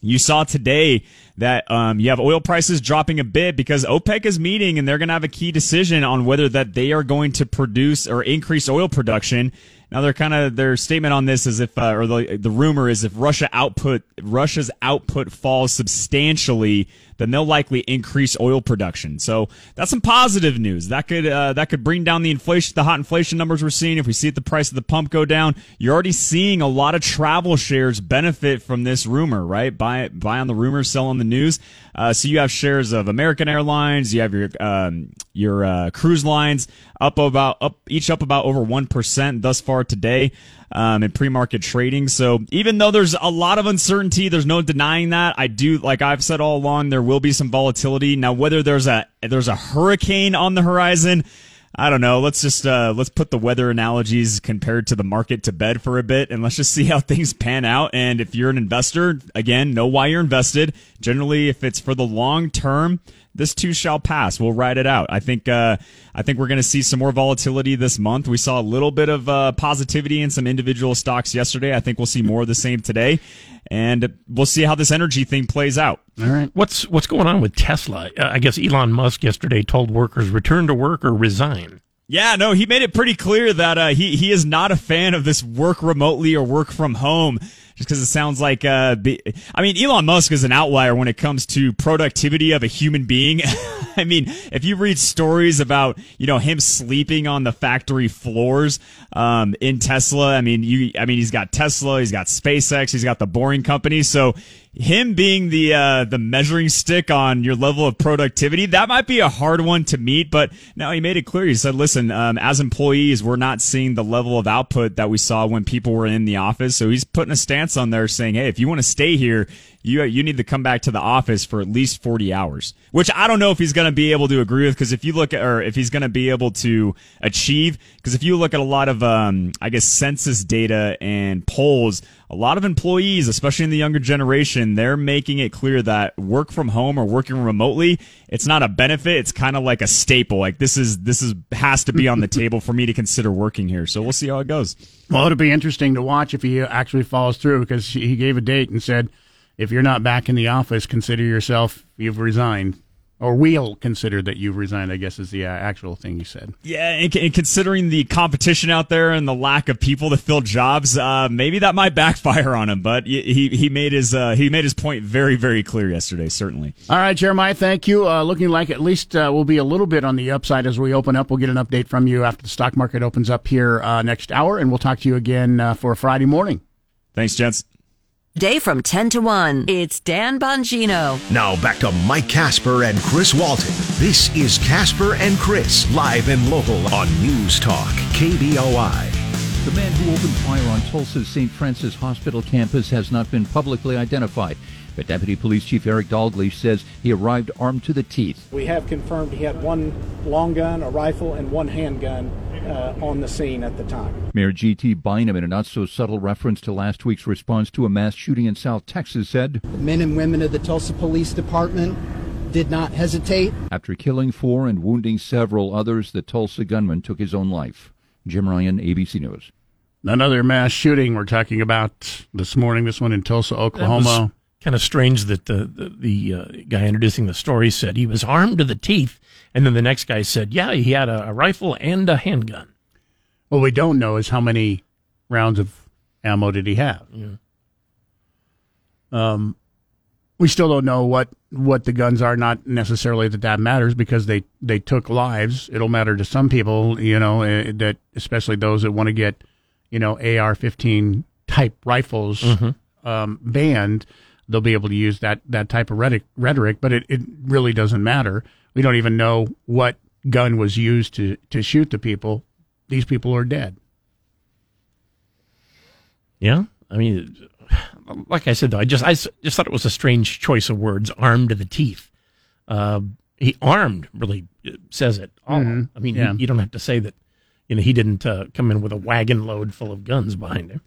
you saw today that um, you have oil prices dropping a bit because OPEC is meeting and they're going to have a key decision on whether that they are going to produce or increase oil production. Now they're kind of their statement on this is if uh, or the the rumor is if Russia output Russia's output falls substantially, then they'll likely increase oil production. So that's some positive news. That could uh, that could bring down the inflation, the hot inflation numbers we're seeing. If we see the price of the pump go down, you're already seeing a lot of travel shares benefit from this rumor, right? Buy buy on the rumor, sell on the news. Uh, so you have shares of American Airlines, you have your um, your uh, cruise lines up about up each up about over one percent thus far today um, in pre-market trading. So even though there's a lot of uncertainty, there's no denying that. I do, like I've said all along, there will be some volatility. Now, whether there's a there's a hurricane on the horizon. I don't know. Let's just uh, let's put the weather analogies compared to the market to bed for a bit, and let's just (laughs) see how things pan out. And if you're an investor, again, know why you're invested. Generally, if it's for the long term, this too shall pass. We'll ride it out. I think uh, I think we're going to see some more volatility this month. We saw a little bit of uh, positivity in some individual stocks yesterday. I think we'll see more of the same today, and we'll see how this energy thing plays out. All right. What's what's going on with Tesla? Uh, I guess Elon Musk yesterday told workers return to work or resign. Yeah, no, he made it pretty clear that uh, he he is not a fan of this work remotely or work from home just because it sounds like, uh, be, I mean, Elon Musk is an outlier when it comes to productivity of a human being. (laughs) I mean, if you read stories about, you know, him sleeping on the factory floors, um, in Tesla, I mean, you, I mean, he's got Tesla, he's got SpaceX, he's got the Boring Company. So him being the uh, the measuring stick on your level of productivity, that might be a hard one to meet. But now he made it clear. He said, "Listen, um, as employees, we're not seeing the level of output that we saw when people were in the office." So he's putting a stance on there, saying, "Hey, if you want to stay here, you you need to come back to the office for at least 40 hours which i don't know if he's going to be able to agree with because if you look at or if he's going to be able to achieve because if you look at a lot of um, i guess census data and polls a lot of employees especially in the younger generation they're making it clear that work from home or working remotely it's not a benefit it's kind of like a staple. Like this is this is has to be on the table for me to consider working here. So we'll see how it goes. Well it'll be interesting to watch if he actually follows through because he gave a date and said if you're not back in the office, consider yourself you've resigned. Or we'll consider that you've resigned, I guess is the uh, actual thing you said. Yeah, and, and, considering the competition out there and the lack of people to fill jobs, uh, maybe that might backfire on him. But he he made his uh, he made his point very very clear yesterday. Certainly. All right, Jeremiah, thank you. Uh, looking like at least uh, we'll be a little bit on the upside as we open up. We'll get an update from you after the stock market opens up here uh, next hour, and we'll talk to you again for Friday morning. Thanks, gents. Day from 10 to 1. It's Dan Bongino. Now back to Mike Casper and Chris Walton. This is Casper and Chris, live and local on News Talk, KBOI. The man who opened fire on Tulsa's St. Francis Hospital campus has not been publicly identified. But Deputy Police Chief Eric Dalglish says he arrived armed to the teeth. We have confirmed he had one long gun, a rifle, and one handgun uh, on the scene at the time. Mayor G.T. Bynum, in a not so subtle reference to last week's response to a mass shooting in South Texas, said The men and women of the Tulsa Police Department did not hesitate. After killing four and wounding several others, the Tulsa gunman took his own life. Jim Ryan, ABC News. Another mass shooting we're talking about this morning. This one in Tulsa, Oklahoma. Kind of strange that the the, the uh, guy introducing the story said he was armed to the teeth, and then the next guy said, "Yeah, he had a, a rifle and a handgun." What we don't know is how many rounds of ammo did he have. Yeah. Um, we still don't know what what the guns are. Not necessarily that that matters because they they took lives. It'll matter to some people, you know, eh, that especially those that want to get, you know, AR-15 type rifles Mhm. um, banned. They'll be able to use that that type of rhetoric, rhetoric, but it, it really doesn't matter. We don't even know what gun was used to to shoot the people. These people are dead. Yeah, I mean, like I said though, I just I just thought it was a strange choice of words. Armed to the teeth. Uh, he armed really uh, says it all. Mhm. I mean, Yeah. you, you don't have to say that. You know, he didn't uh, come in with a wagon load full of guns behind him.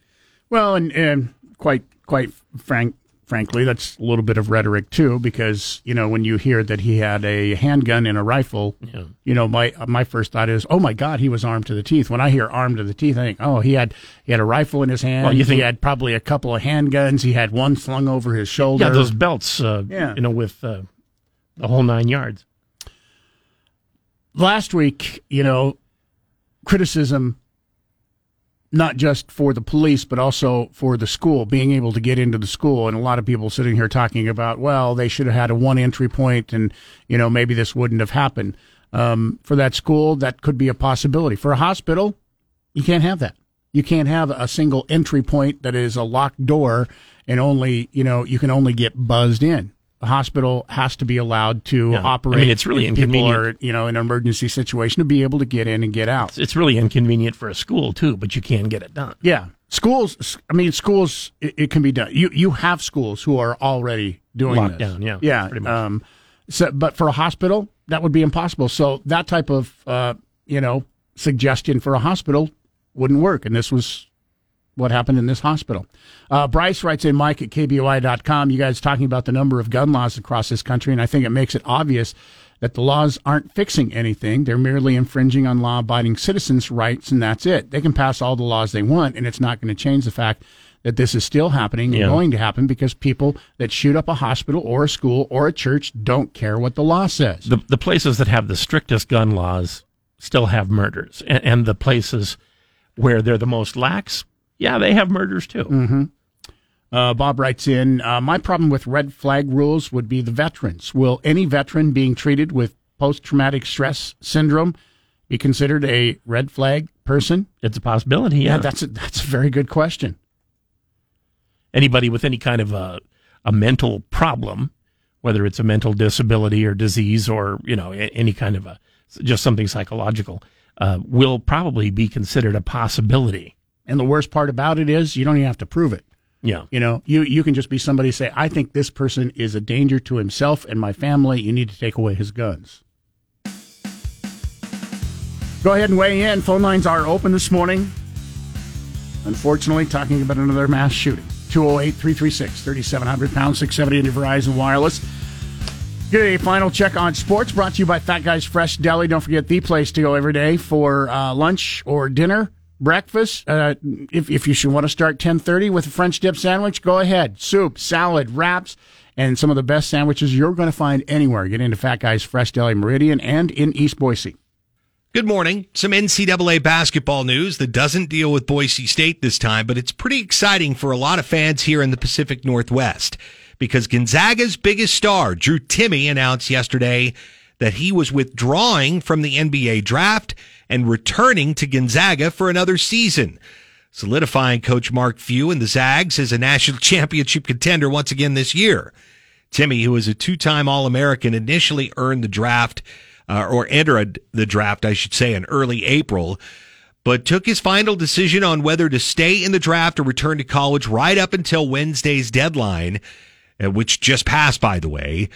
Well, and, and quite quite frank, frankly, that's a little bit of rhetoric too, because you know when you hear that he had a handgun and a rifle, Yeah. you know my my first thought is, oh my God, he was armed to the teeth. When I hear armed to the teeth, I think, oh, he had he had a rifle in his hand. Well, you think- he had probably a couple of handguns. He had one slung over his shoulder. Yeah, those belts. Uh, Yeah. you know, with uh, the whole nine yards. last week, you know, criticism not just for the police but also for the school being able to get into the school. And a lot of people sitting here talking about well they should have had a one entry point and you know maybe this wouldn't have happened. Um, for that school that could be a possibility. For a hospital you can't have that. You can't have a single entry point that is a locked door and only you know you can only get buzzed in hospital has to be allowed to Yeah. I operate mean, it's really if people inconvenient. are you know in an emergency situation to be able to get in and get out It's, really inconvenient for a school too, but you can get it done. yeah schools i mean schools it, it can be done you you have schools who are already doing Locked this. down, yeah, yeah pretty much. um so but for a hospital that would be impossible so that type of uh you know suggestion for a hospital wouldn't work and this was what happened in this hospital. Uh, Bryce writes in Mike at KBOI.com. You guys talking about the number of gun laws across this country, and I think it makes it obvious that the laws aren't fixing anything. They're merely infringing on law abiding citizens' rights, and that's it. They can pass all the laws they want, and it's not going to change the fact that this is still happening Yeah. and going to happen because people that shoot up a hospital or a school or a church don't care what the law says. The the places that have the strictest gun laws still have murders, and, and the places where they're the most lax, yeah, they have murders too. Mm-hmm. Uh, Bob writes in, uh, my problem with red flag rules would be the veterans. Will any veteran being treated with post traumatic stress syndrome be considered a red flag person? It's a possibility. Yeah, that's a, that's a very good question. anybody with any kind of a a mental problem, whether it's a mental disability or disease or you know any kind of a just something psychological, uh, will probably be considered a possibility. And the worst part about it is you don't even have to prove it. Yeah. You know, you, you can just be somebody say, I think this person is a danger to himself and my family. You need to take away his guns. Go ahead and weigh in. Phone lines are open this morning. Unfortunately, talking about another mass shooting. 208 336 3700 pound 670 in your Verizon Wireless. Get a final check on sports brought to you by Fat Guys Fresh Deli. Don't forget the place to go every day for uh, lunch or dinner, breakfast. Uh, if, if you should want to start 1030 with a French dip sandwich, go ahead. Soup, salad, wraps, and some of the best sandwiches you're going to find anywhere. Get into Fat Guys Fresh Deli Meridian and in East Boise. Good morning. Some NCAA basketball news that doesn't deal with Boise State this time, but it's pretty exciting for a lot of fans here in the Pacific Northwest because Gonzaga's biggest star, Drew Timme, announced yesterday that he was withdrawing from the NBA draft and returning to Gonzaga for another season. solidifying Coach Mark Few and the Zags as a national (laughs) championship contender once again this year. Timme, who is a two-time All-American, initially earned the draft uh, or entered the draft, I should say, in early April, but took his final decision on whether to stay in the draft or return to college right up until Wednesday's deadline, uh, which just passed, by the way.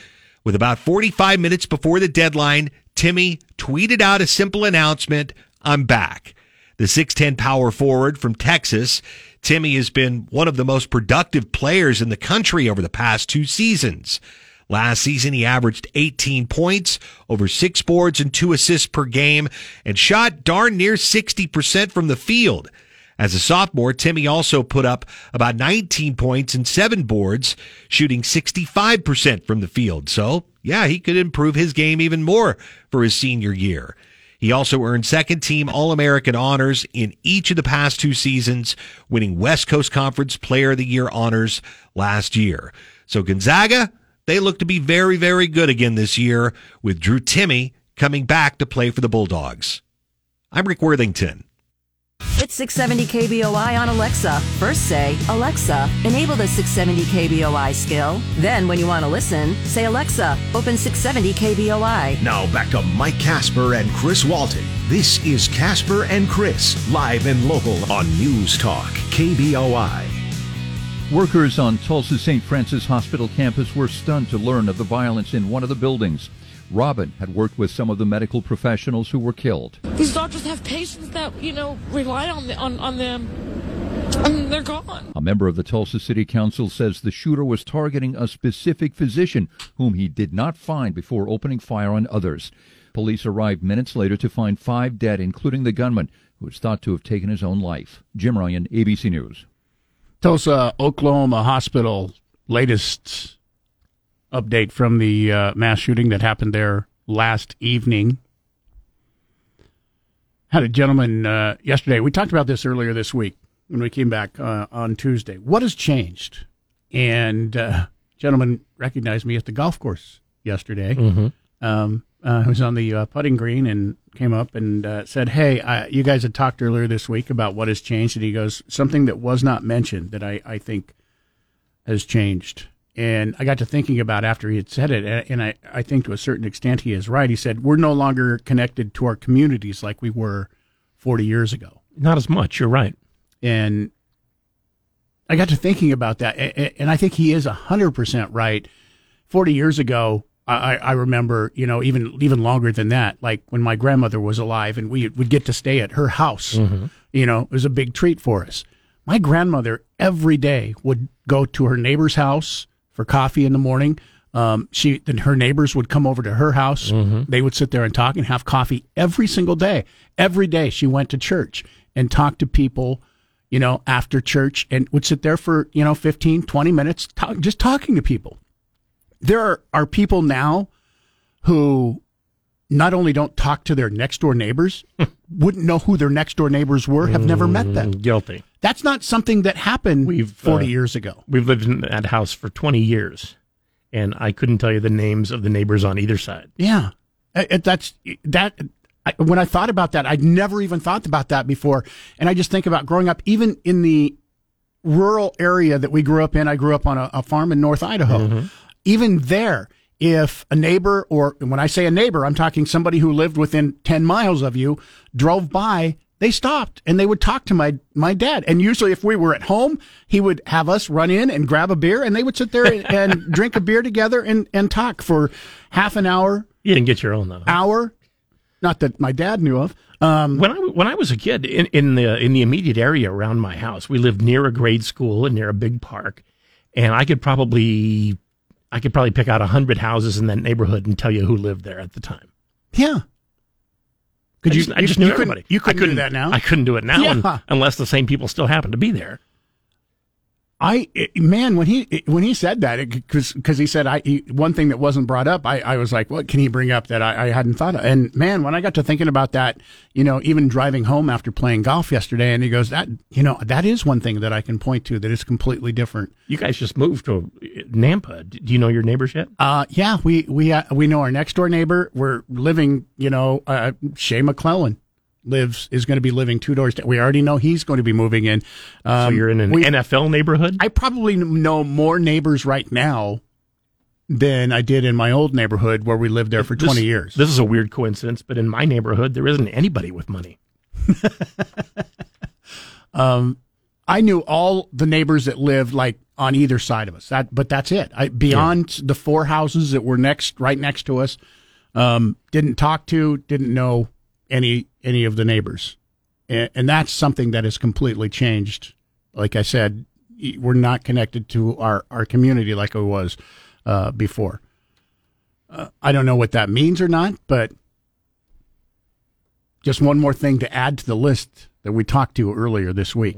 With about 45 minutes before the deadline, Timme tweeted out a simple announcement I'm back. The 6'10 power forward from Texas, Timme has been one of the most productive players in the country over the past two seasons. Last season, he averaged 18 points, over six boards and two assists per game, and shot darn near 60% from the field. As a sophomore, Timme also put up about 19 points and seven boards, shooting 65% from the field. So, yeah, he could improve his game even more for his senior year. He also earned second team All American honors in each of the past two seasons, winning West Coast Conference Player of the Year honors last year. So Gonzaga, they look to be very, very good again this year with Drew Timme coming back to play for the Bulldogs. I'm Rick Worthington. It's 670 KBOI on Alexa. First say, Alexa, enable the 670 KBOI skill. Then, when you want to listen, say, Alexa, open 670 KBOI. Now back to Mike Casper and Chris Walton. This is Casper and Chris, live and local on News Talk, KBOI. Workers on Tulsa's St. Francis Hospital campus were stunned to learn of the violence in one of the buildings. Robin had worked with some of the medical professionals who were killed. These doctors have patients that, you know, rely on, the, on, on them, and they're gone. A member of the Tulsa City Council says the shooter was targeting a specific physician whom he did not find before opening fire on others. Police arrived minutes later to find five dead, including the gunman, who is thought to have taken his own life. Jim Ryan, ABC News. Tulsa, Oklahoma Hospital, latest update from the uh, mass shooting that happened there last evening. Had a gentleman uh, yesterday. We talked about this earlier this week when we came back uh, on Tuesday. What has changed? And uh, gentleman recognized me at the golf course yesterday. Mhm. Um, uh, I was on the uh, putting green and came up and uh, said, "Hey, I, you guys had talked earlier this week about what has changed." And he goes, "Something that was not mentioned that I, I think has changed." And I got to thinking about after he had said it, and- I, I think to a certain extent he is right. He said, We're no longer connected to our communities like we were 40 years ago. Not as much. You're right. And I got to thinking about that, and I think he is 100% right. 40 years ago, I, I remember, you know, even even longer than that, like when my grandmother was alive and we would get to stay at her house. Mhm. You know, it was a big treat for us. My grandmother every day would go to her neighbor's house for coffee in the morning. Um, she then her neighbors would come over to her house. They would sit there and talk and have coffee every single day. Every day she went to church and talked to people, you know, after church and would sit there for, you know, 15, 20 minutes talk, just talking to people. There are, are people now who not only don't talk to their next door neighbors, (laughs) wouldn't know who their next door neighbors were, have never met them. Mm, Guilty. That's not something that happened We've 40 uh, years ago. We've lived in that house for 20 years, and I couldn't tell you the names of the neighbors on either side. Yeah, that's that. When I thought about that, I'd never even thought about that before, and I just think about growing up, even in the rural area that we grew up in. I grew up on a, a farm in North Idaho. Even there, if a neighbor, or when I say a neighbor, I'm talking somebody who lived within 10 miles of you, drove by, they stopped and they would talk to my, my dad. And usually if we were at home, he would have us run in and grab a beer and they would sit there and, and (laughs) drink a beer together and, and talk for half an hour, You didn't get your own though. hour. Not that my dad knew of. Um, when I when I was a kid in, in the in the immediate area around my house, we lived near a grade school and near a big park, and I could probably I could probably pick out a hundred houses in that neighborhood and tell you who lived there at the time. yeah. Could I you- just, I just you knew couldn't- everybody. you couldn't I do that now? I couldn't do it now un- (laughs) unless the same people still happen to be there. I man when he when he said that because because he said I he, one thing that wasn't brought up I, I was like what can he bring up that I, I hadn't thought of and man when I got to thinking about that you know even driving home after playing golf yesterday and he goes that you know that is one thing that I can point to that is completely different You guys just moved to Nampa. Do you know your neighbors yet? uh yeah we we uh, we know our next door neighbor we're living you know uh, Shea McClellin lives is going to be living two doors down. We already know he's going to be moving in. Um, so you're in an we- NFL neighborhood? I probably know more neighbors right now than I did in my old neighborhood where we lived there for This- 20 years. This is a weird coincidence, but in my neighborhood, there isn't anybody with money. (laughs) Um, I knew all the neighbors that lived like on either side of us. That, but that's it. I, beyond the four houses that were next, right next to us, um, didn't talk to, didn't know any any of the neighbors, and, and that's something that has completely changed. Like I said, we're not connected to our our community like I was uh, before. Uh, I don't know what that means or not, but just one more thing to add to the list that we talked to earlier this week.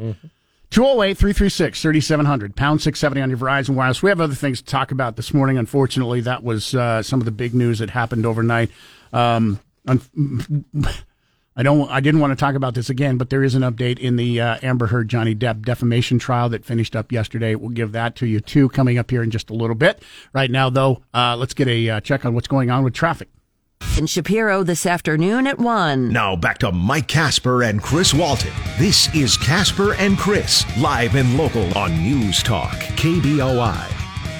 208 336 3700, pound 670 on your Verizon Wireless. We have other things to talk about this morning. Unfortunately, that was uh, some of the big news that happened overnight. Um, un- I don't. I didn't want to talk about this again, but there is an update in the uh, Amber Heard Johnny Depp defamation trial that finished up yesterday. We'll give that to you too, coming up here in just a little bit. Right now, though, uh, let's get a uh, check on what's going on with traffic. Ben Shapiro this afternoon at 1. Now back to Mike Casper and Chris Walton. This is Casper and Chris, live and local on News Talk, KBOI.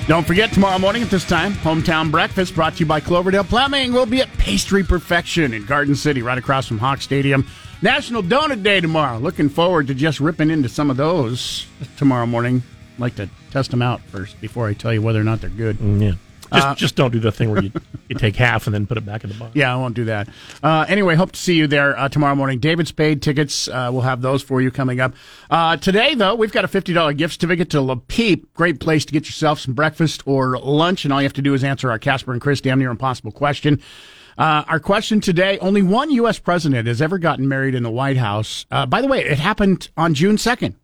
Don't forget, tomorrow morning at this time, Hometown Breakfast brought to you by Cloverdale Plumbing. We'll be at Pastry Perfection in Garden City, right across from Hawk Stadium. National Donut Day tomorrow. Looking forward to just ripping into some of those tomorrow morning. Like to test them out first before I tell you whether or not they're good. Mm, yeah. Just, Uh, just don't do the thing where you, you take half and then put it back in the box. Yeah, I won't do that. Uh, anyway, hope to see you there uh, tomorrow morning. David Spade tickets, uh, we'll have those for you coming up. Uh, today, though, we've got a $50 gift certificate to Le Peep. Great place to get yourself some breakfast or lunch, and all you have to do is answer our Casper and Chris damn near impossible question. Uh, our question today only one U.S. president has ever gotten married in the White House. Uh, by the way, it happened on June 2nd.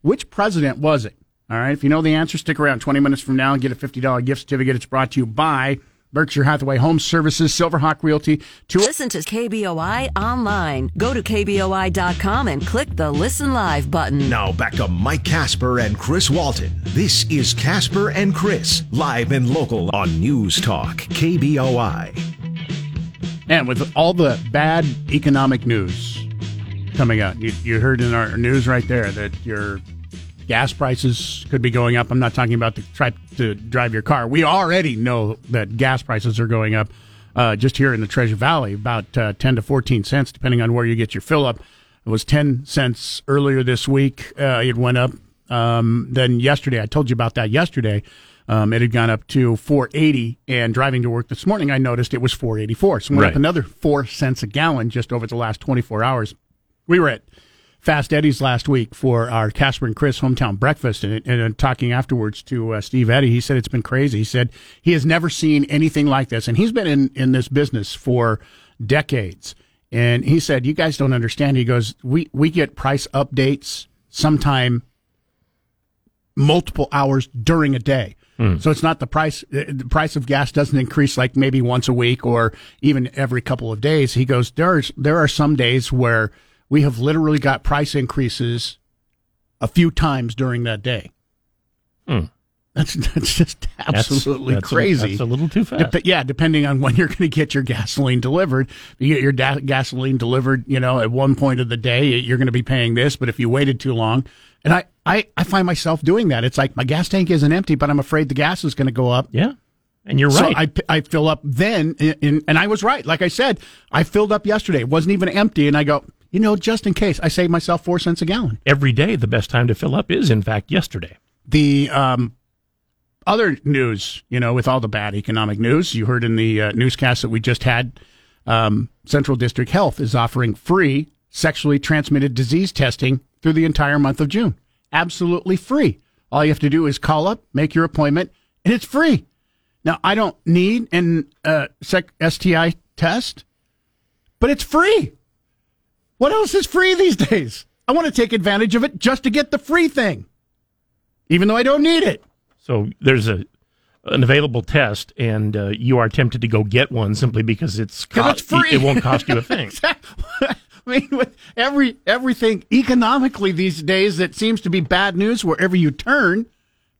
Which president was it? All right. If you know the answer, stick around 20 minutes from now and get a $50 gift certificate. It's brought to you by Berkshire Hathaway Home Services, Silverhawk Realty. To Listen to KBOI online. Go to KBOI.com and click the Listen Live button. Now back to Mike Casper and Chris Walton. This is Casper and Chris, live and local on News Talk, KBOI. And with all the bad economic news coming out, you, you heard in our news right there that your gas prices could be going up. I'm not talking about the try to drive your car. We already know that gas prices are going up uh, just here in the Treasure Valley, about uh, 10 to 14 cents, depending on where you get your fill up. It was 10 cents earlier this week. Uh, it went up. Um, then yesterday, I told you about that yesterday. Um, it had gone up to 480, and driving to work this morning, I noticed it was 484. So went Right. up another four cents a gallon just over the last 24 hours. We were at Fast Eddie's last week for our Casper and Chris hometown breakfast, and, and uh, talking afterwards to uh, Steve Eddy, he said it's been crazy. He said he has never seen anything like this, and he's been in in this business for decades. And he said, "You guys don't understand." He goes, "We we get price updates sometime multiple hours during a day." So it's not the price. The price of gas doesn't increase like maybe once a week or even every couple of days. He goes, "There's there are some days where we have literally got price increases a few times during that day." Hmm. That's that's just absolutely that's a- crazy. that's a little too fast. Dep- yeah, depending on when you're going to get your gasoline delivered. You get your da- gasoline delivered, you know, at one point of the day, you're going to be paying this. But if you waited too long, and I, I, I find myself doing that. It's like my gas tank isn't empty, but I'm afraid the gas is going to go up. Yeah, and you're right. So. I, I fill up then, in, in, and I was right. Like I said, I filled up yesterday. It wasn't even empty, and I go, you know, just in case, I save myself four cents a gallon. Every day, the best time to fill up is, in fact, yesterday. the um, other news, you know, with all the bad economic news, you heard in the uh, newscast that we just had, um, Central District Health is offering free sexually transmitted disease testing through the entire month of June. Absolutely free. All you have to do is call up, make your appointment, and it's free. Now, I don't need an uh, sec- STI test, but it's free. What else is free these days? I want to take advantage of it just to get the free thing, even though I don't need it. So there's a an available test, and uh, you are tempted to go get one simply because it's 'Cause it's free. It won't cost you a (laughs) thing. (laughs) I mean, with every everything economically these days, that seems to be bad news wherever you turn.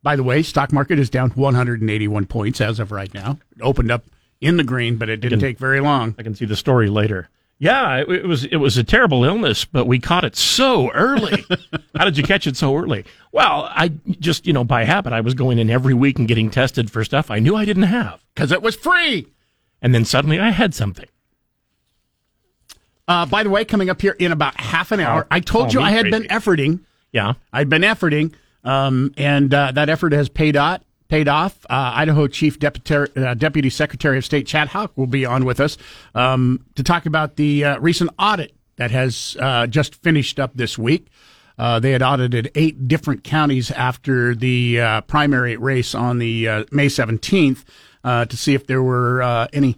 By the way, stock market is down 181 points as of right now. It opened up in the green, but it didn't can- take very long. I can see the story later. Yeah, it, it was it was a terrible illness, but we caught it so early. (laughs) How did you catch it so early? Well, I just you know by habit I was going in every week and getting tested for stuff I knew I didn't have because it was free. And then suddenly I had something. Uh, by the way, coming up here in about half an hour, I told you I had crazy. been efforting. Yeah, I'd been efforting, um, and uh, that effort has paid out. Paid off. Uh, Idaho Chief Deputy, uh, Deputy Secretary of State Chad Houck will be on with us um, to talk about the uh, recent audit that has uh, just finished up this week. Uh, they had audited eight different counties after the uh, primary race on the May 17th uh, to see if there were any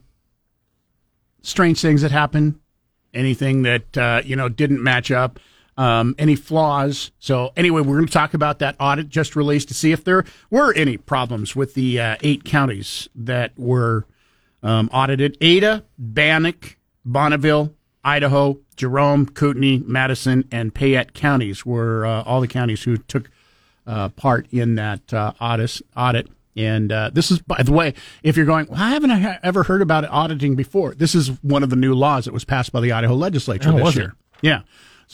strange things that happened, anything that you know didn't match up, um, any flaws. So anyway, we're going to talk about that audit just released to see if there were any problems with the uh, eight counties that were um, audited: Ada, Bannock, Bonneville, Idaho, Jerome, Kootenai, Madison, and Payette counties were uh, all the counties who took uh, part in that uh, audit. Audit. And uh, this is, by the way, if you're going, well, I haven't ever heard about auditing before. This is one of the new laws that was passed by the Idaho legislature Oh, this was it? year. Yeah.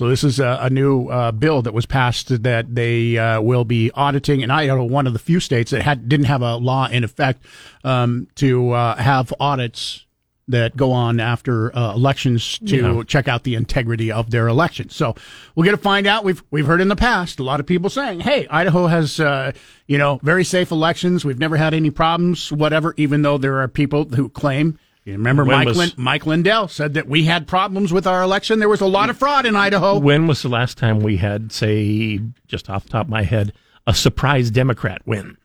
So this is a, a new uh, bill that was passed that they uh, will be auditing in Idaho, one of the few states that had didn't have a law in effect um, to uh, have audits that go on after uh, elections to Yeah. check out the integrity of their elections. So we're going to find out. We've we've heard in the past a lot of people saying, "Hey, Idaho has uh, you know very safe elections. We've never had any problems, whatever." Even though there are people who claim. You remember Mike, was- Mike Lindell said that we had problems with our election. There was a lot of fraud in Idaho. When was the last time we had, say, just off the top of my head, a surprise Democrat win?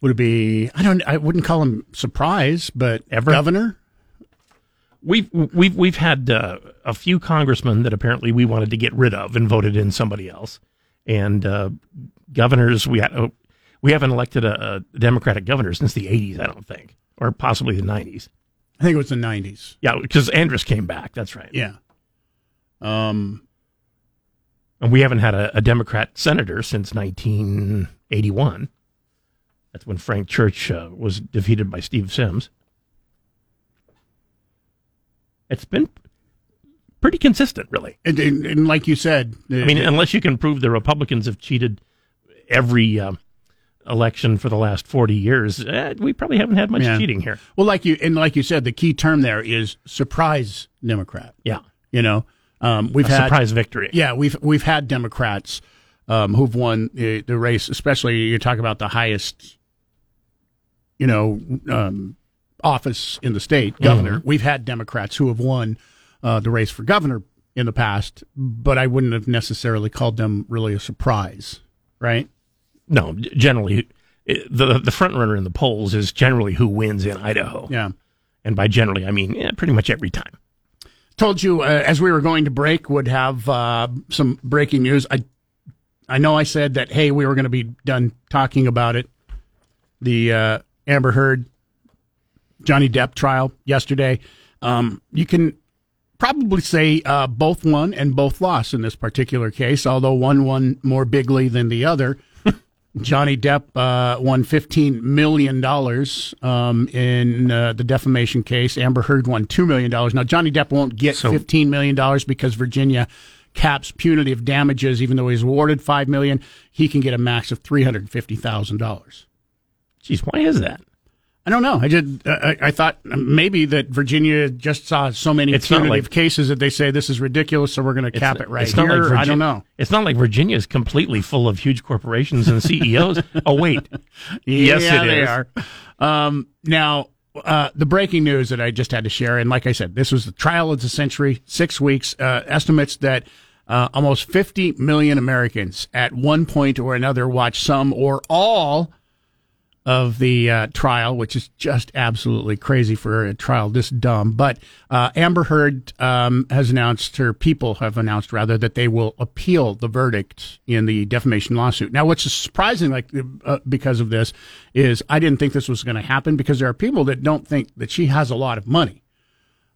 Would it be? I don't. I wouldn't call him surprise, but Ever? governor. We've we've we've had uh, a few congressmen that apparently we wanted to get rid of and voted in somebody else, and uh, governors we had, oh, we haven't elected a, a Democratic governor since the '80s, I don't think, or possibly the '90s. I think it was the '90s. Yeah, because Andrus came back. That's right. Yeah. Um. And we haven't had a, a Democrat senator since 1981. That's when Frank Church uh, was defeated by Steve Symms. It's been pretty consistent, really. And, and, and like you said, I mean, unless you can prove the Republicans have cheated every uh, election for the last 40 years, eh, we probably haven't had much Yeah. cheating here. Well, like you and like you said, the key term there is surprise Democrat. Yeah. You know, um, we've A had surprise victory. Yeah, we've we've had Democrats um, who've won the, the race. Especially you talk about the highest, you know, um, office in the state, governor. We've had Democrats who have won uh, the race for governor in the past, but I wouldn't have necessarily called them really a surprise, right? No, generally, the the front runner in the polls is generally who wins in Idaho. Yeah. And by generally, I mean yeah, pretty much every time. told you uh, as we were going to break would have uh, some breaking news. I I know I said that hey we were going to be done talking about it. The uh, Amber Heard Johnny Depp trial yesterday. Um, you can probably say uh, both won and both lost in this particular case, although one won more bigly than the other. Johnny Depp uh, won $15 million um, in uh, the defamation case. Amber Heard won $2 million. Now, Johnny Depp won't get $15 million because Virginia caps punitive damages. Even though he's awarded 5 million, he can get a max of $350,000. Jeez, why is that? I don't know. I did. Uh, I, I thought maybe that Virginia just saw so many It's punitive like- cases that they say this is ridiculous, so we're going to cap it right here. like I don't know. It's not like Virginia is completely full of huge corporations and CEOs. (laughs) oh wait, yes, yeah, it they is. are. Um, now, uh, the breaking news that I just had to share, and like I said, this was the trial of the century, six weeks. Uh, estimates that uh, almost 50 million Americans at one point or another watched some or all of the uh, trial, which is just absolutely crazy for a trial this dumb. But uh, Amber Heard um, has announced, her people have announced rather, that they will appeal the verdict in the defamation lawsuit. Now, what's surprising, like uh, because of this, is I didn't think this was going to happen because there are people that don't think that she has a lot of money.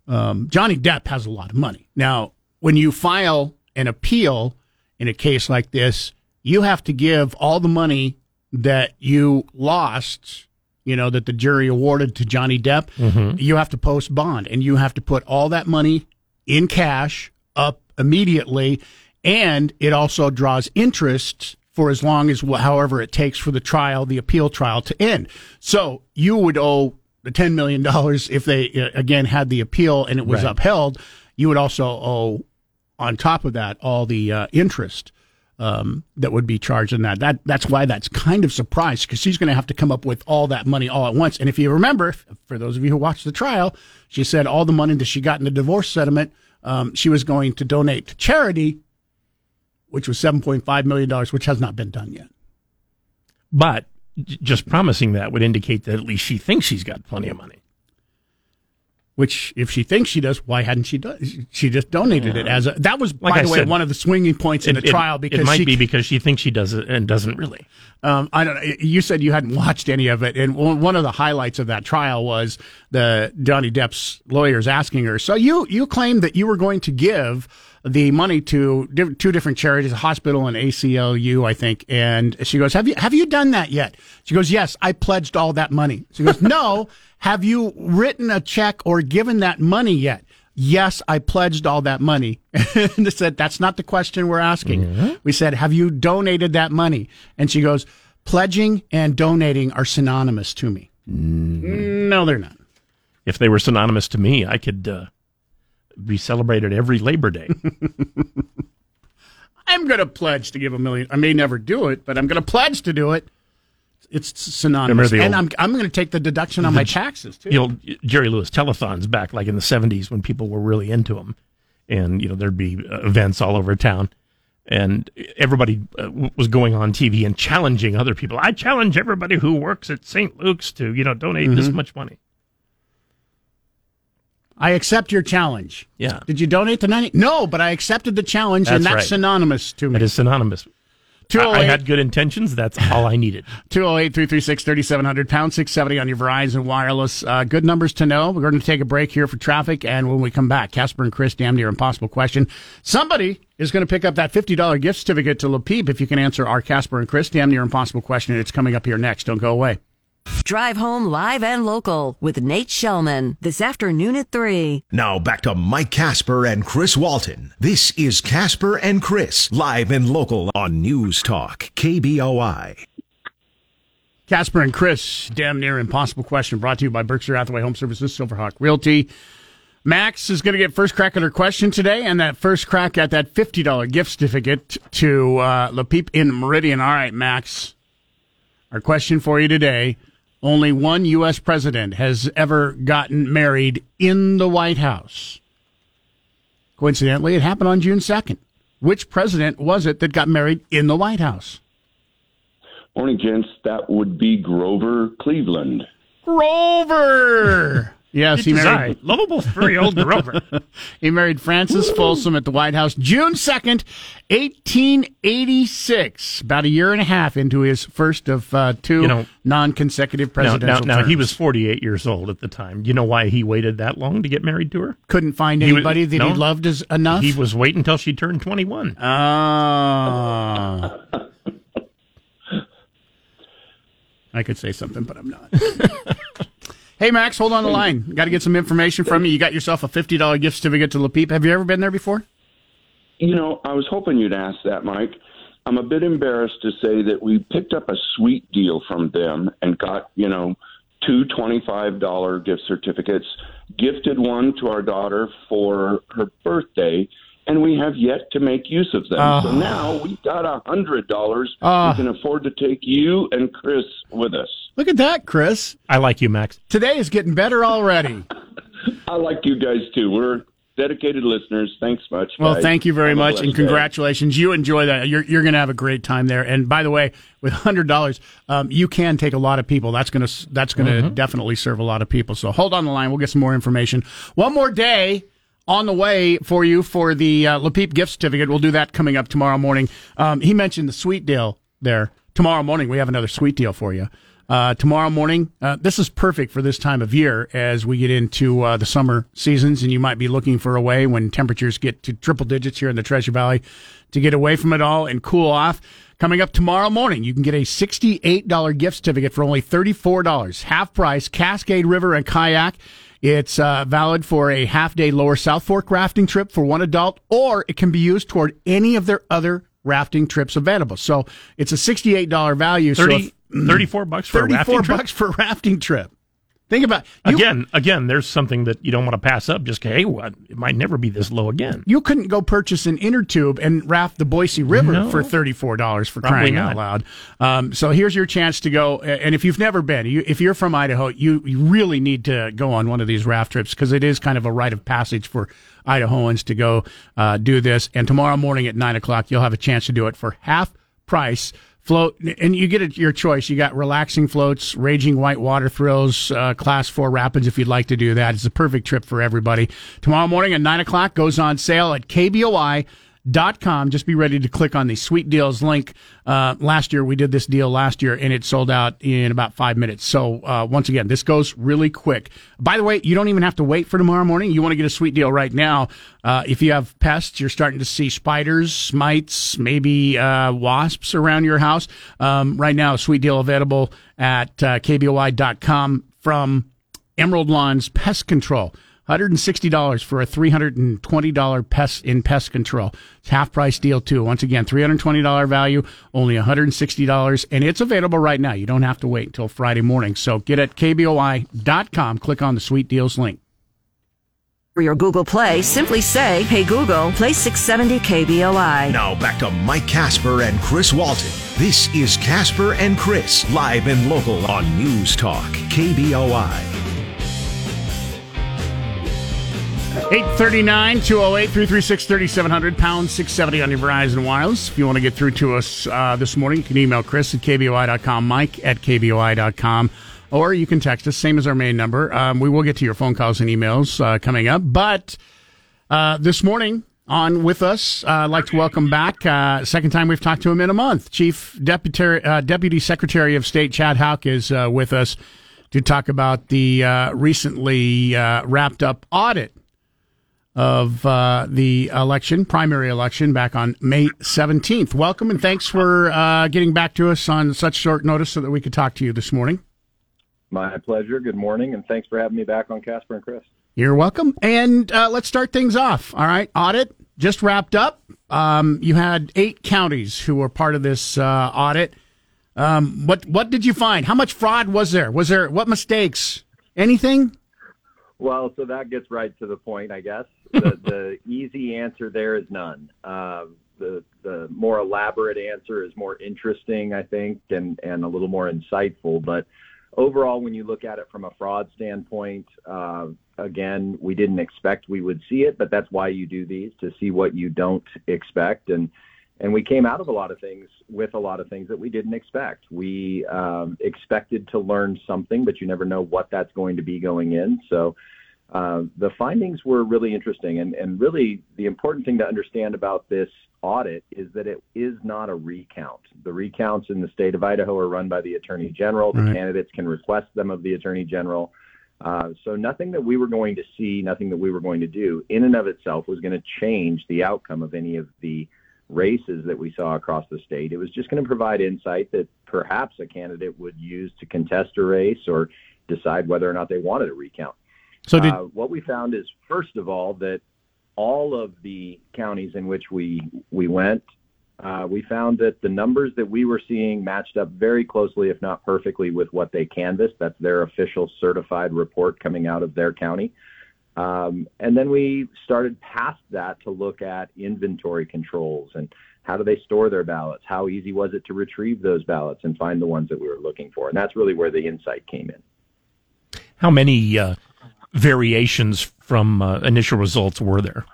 Um, Johnny Depp has a lot of money. Now, when you file an appeal in a case like this, you have to give all the money that you lost, you know, that the jury awarded to Johnny Depp, Mhm. you have to post bond and you have to put all that money in cash up immediately. And it also draws interest for as long as, however, it takes for the trial, the appeal trial to end. So you would owe the $10 million if they, uh, again, had the appeal and it was Right. upheld. You would also owe, on top of that, all the uh, interest um, that would be charged in that. That that's why that's kind of surprised because she's going to have to come up with all that money all at once. And if you remember, for those of you who watched the trial, she said all the money that she got in the divorce settlement, um, she was going to donate to charity, which was seven point five million dollars, which has not been done yet. But just promising that would indicate that at least she thinks she's got plenty of money. Which, if she thinks she does, why hadn't she done? She just donated it as a. That was, Like by I the way, one of the swinging points in It- the it- trial because it might she be because she thinks she does it and doesn't really. Um, I don't know. You said you hadn't watched any of it, and one of the highlights of that trial was the Johnny Depp's lawyers asking her. So you you claimed that you were going to give the money to diff- two different charities, a hospital and ACLU, I think. And she goes, "Have you have you done that yet?" She goes, "Yes, I pledged all that money." She goes, "No, (laughs) have you written a check or given that money yet?" Yes, I pledged all that money. (laughs) and they said, that's not the question we're asking. We said, have you donated that money? And she goes, pledging and donating are synonymous to me. No, they're not. If they were synonymous to me, I could uh, be celebrated every Labor Day. (laughs) I'm going to pledge to give a million. I may never do it, but I'm going to pledge to do it. It's synonymous. The And I'm, I'm going to take the deduction on my (laughs) taxes, too. The old Jerry Lewis telethons back like in the 70s when people were really into them. And, you know, there'd be uh, events all over town. And everybody uh, was going on TV and challenging other people. I challenge everybody who works at St. Luke's to, you know, donate this Mhm. much money. I accept your challenge. Yeah. Did you donate the 90? No, but I accepted the challenge, and That's that's right. synonymous to me. That is synonymous. I, I had good intentions. That's all I needed. (laughs) 208 336 3700, pound 670 on your Verizon Wireless. Uh, good numbers to know. We're going to take a break here for traffic, and when we come back, Casper and Chris, damn near impossible question. Somebody is going to pick up that $50 gift certificate to La Le Peep if you can answer our Casper and Chris, damn near impossible question. It's coming up here next. Don't go away. Drive home live and local with Nate Shellman this afternoon at 3. Now back to Mike Casper and Chris Walton. This is Casper and Chris, live and local on News Talk, KBOI. Casper and Chris, damn near impossible question, brought to you by Berkshire Hathaway Home Services, Silverhawk Realty. Max is going to get first crack at her question today, and that first crack at that $50 gift certificate to uh, Le Peep in Meridian. All right, Max. Our question for you today only one U.S. president has ever gotten married in the White House. Coincidentally, it happened on June 2nd. Which president was it that got married in the White House? Morning, gents. That would be Grover Cleveland. Grover. Yes, he married I, lovable furry old Grover. (laughs) he married Frances Folsom at the White House June 2nd, 1886. About a year and a half into his first of uh, two You know- non-consecutive Now, presidential now, now he was 48 years old at the time. You know why he waited that long to get married to her? couldn't find He was- anybody that he loved as enough. He was waiting until she turned 21. Ah. (laughs) I could say something, but I'm not. (laughs) hey, Max, hold on the line. Got to get some information from you. You got yourself a $50 gift certificate to Le Peep. Have you ever been there before? You know, I was hoping you'd ask that, Mike. I'm a bit embarrassed to say that we picked up a sweet deal from them and got, you know, two $25 gift certificates, gifted one to our daughter for her birthday, and we have yet to make use of them. Ah. so now we've got a $100. Ah. we can afford to take you and Chris with us. Look at that, Chris. I like you, Max. Today is getting better already. (laughs) I like you guys too. We're dedicated listeners. Thanks much. Well, guys. thank you very Have a much, blessed and day. congratulations. You enjoy that. You're you're going to have a great time there. And by the way, with hundred dollars, um, you can take a lot of people. That's going to that's going to Mhm. definitely serve a lot of people. So hold on the line. We'll get some more information. One more day on the way for you for the uh, Le Peep gift certificate. We'll do that coming up tomorrow morning. Um, he mentioned the sweet deal there. Tomorrow morning, we have another sweet deal for you. Uh, tomorrow morning, uh, this is perfect for this time of year as we get into uh, the summer seasons, and you might be looking for a way when temperatures get to triple digits here in the Treasure Valley to get away from it all and cool off. Coming up tomorrow morning, you can get a $68 gift certificate for only $34. Half price, Cascade River and Kayak. It's uh, valid for a half day lower South Fork rafting trip for one adult, or it can be used toward any of their other rafting trips available. So it's a $68 value. 30, so if, 34 bucks for a rafting trip? bucks for a rafting trip. Think about you, again, again, there's something that you don't want to pass up. Just hey, what? It might never be this low again. You couldn't go purchase an inner tube and raft the Boise River No. for thirty four dollars for crying out loud. Um, so here's your chance to go. And if you've never been, you, if you're from Idaho, you, you really need to go on one of these raft trips because it is kind of a rite of passage for Idahoans to go uh, do this. And tomorrow morning at nine o'clock, you'll have a chance to do it for half price. Float and you get it your choice. You got relaxing floats, raging white water thrills, uh, class four rapids if you'd like to do that. It's a perfect trip for everybody. Tomorrow morning at nine o'clock goes on sale at KBOI com. Just be ready to click on the sweet deals link. Uh, last year we did this deal last year and it sold out in about five minutes. So uh, once again, this goes really quick. By the way, you don't even have to wait for tomorrow morning. You want to get a sweet deal right now. Uh, if you have pests, you're starting to see spiders, mites, maybe uh, wasps around your house. Um, right now, sweet deal available at uh, kboi.com from Emerald Lawns Pest Control. $160 for a $320 pest in pest control. It's half price deal too. Once again, $320 value, only $160 and it's available right now. You don't have to wait until Friday morning. So get at kboi.com, click on the sweet deals link. For your Google Play, simply say, Hey Google, play 670 KBOI. Now back to Mike Casper and Chris Walton. This is Casper and Chris, live and local on News Talk, KBOI. 839 208 336 3700 pound 670 on your Verizon Wireless. If you want to get through to us uh, this morning, you can email Chris at KBOI.com, Mike at KBOI.com, or you can text us, same as our main number. Um, we will get to your phone calls and emails uh, coming up. But uh, this morning, on with us, uh, I'd like to welcome back, uh, second time we've talked to him in a month, Chief Deputy, uh, Deputy Secretary of State Chad Houck is with us to talk about the recently wrapped up audit of uh, the election, primary election, back on May 17th. Welcome and thanks for uh, getting back to us on such short notice so that we could talk to you this morning. My pleasure. Good morning, and thanks for having me back on Casper and Chris. You're welcome. And uh, let's start things off. All right, audit just wrapped up. Um, you had eight counties who were part of this uh, audit. Um, what what did you find? How much fraud was there? Was there what mistakes? Anything? Well, so that gets right to the point, I guess. The, the easy answer there is none. Um, the the more elaborate answer is more interesting, I think, and and a little more insightful. But overall, when you look at it from a fraud standpoint, uh, again, we didn't expect we would see it, but that's why you do these to see what you don't expect and. And we came out of a lot of things with a lot of things that we didn't expect. We um, expected to learn something, but you never know what that's going to be going in. So uh, the findings were really interesting. And, and really, the important thing to understand about this audit is that it is not a recount. The recounts in the state of Idaho are run by the Attorney General. The Right. candidates can request them of the Attorney General. Uh, so nothing that we were going to see, nothing that we were going to do in and of itself was going to change the outcome of any of the races that we saw across the state. It was just going to provide insight that perhaps a candidate would use to contest a race or decide whether or not they wanted a recount. So did- uh, what we found is, first of all, that all of the counties in which we we went, uh, we found that the numbers that we were seeing matched up very closely, if not perfectly, with what they canvassed. That's their official certified report coming out of their county. Um, and then we started past that to look at inventory controls and how do they store their ballots? How easy was it to retrieve those ballots and find the ones that we were looking for? And that's really where the insight came in. How many uh, variations from uh, initial results were there?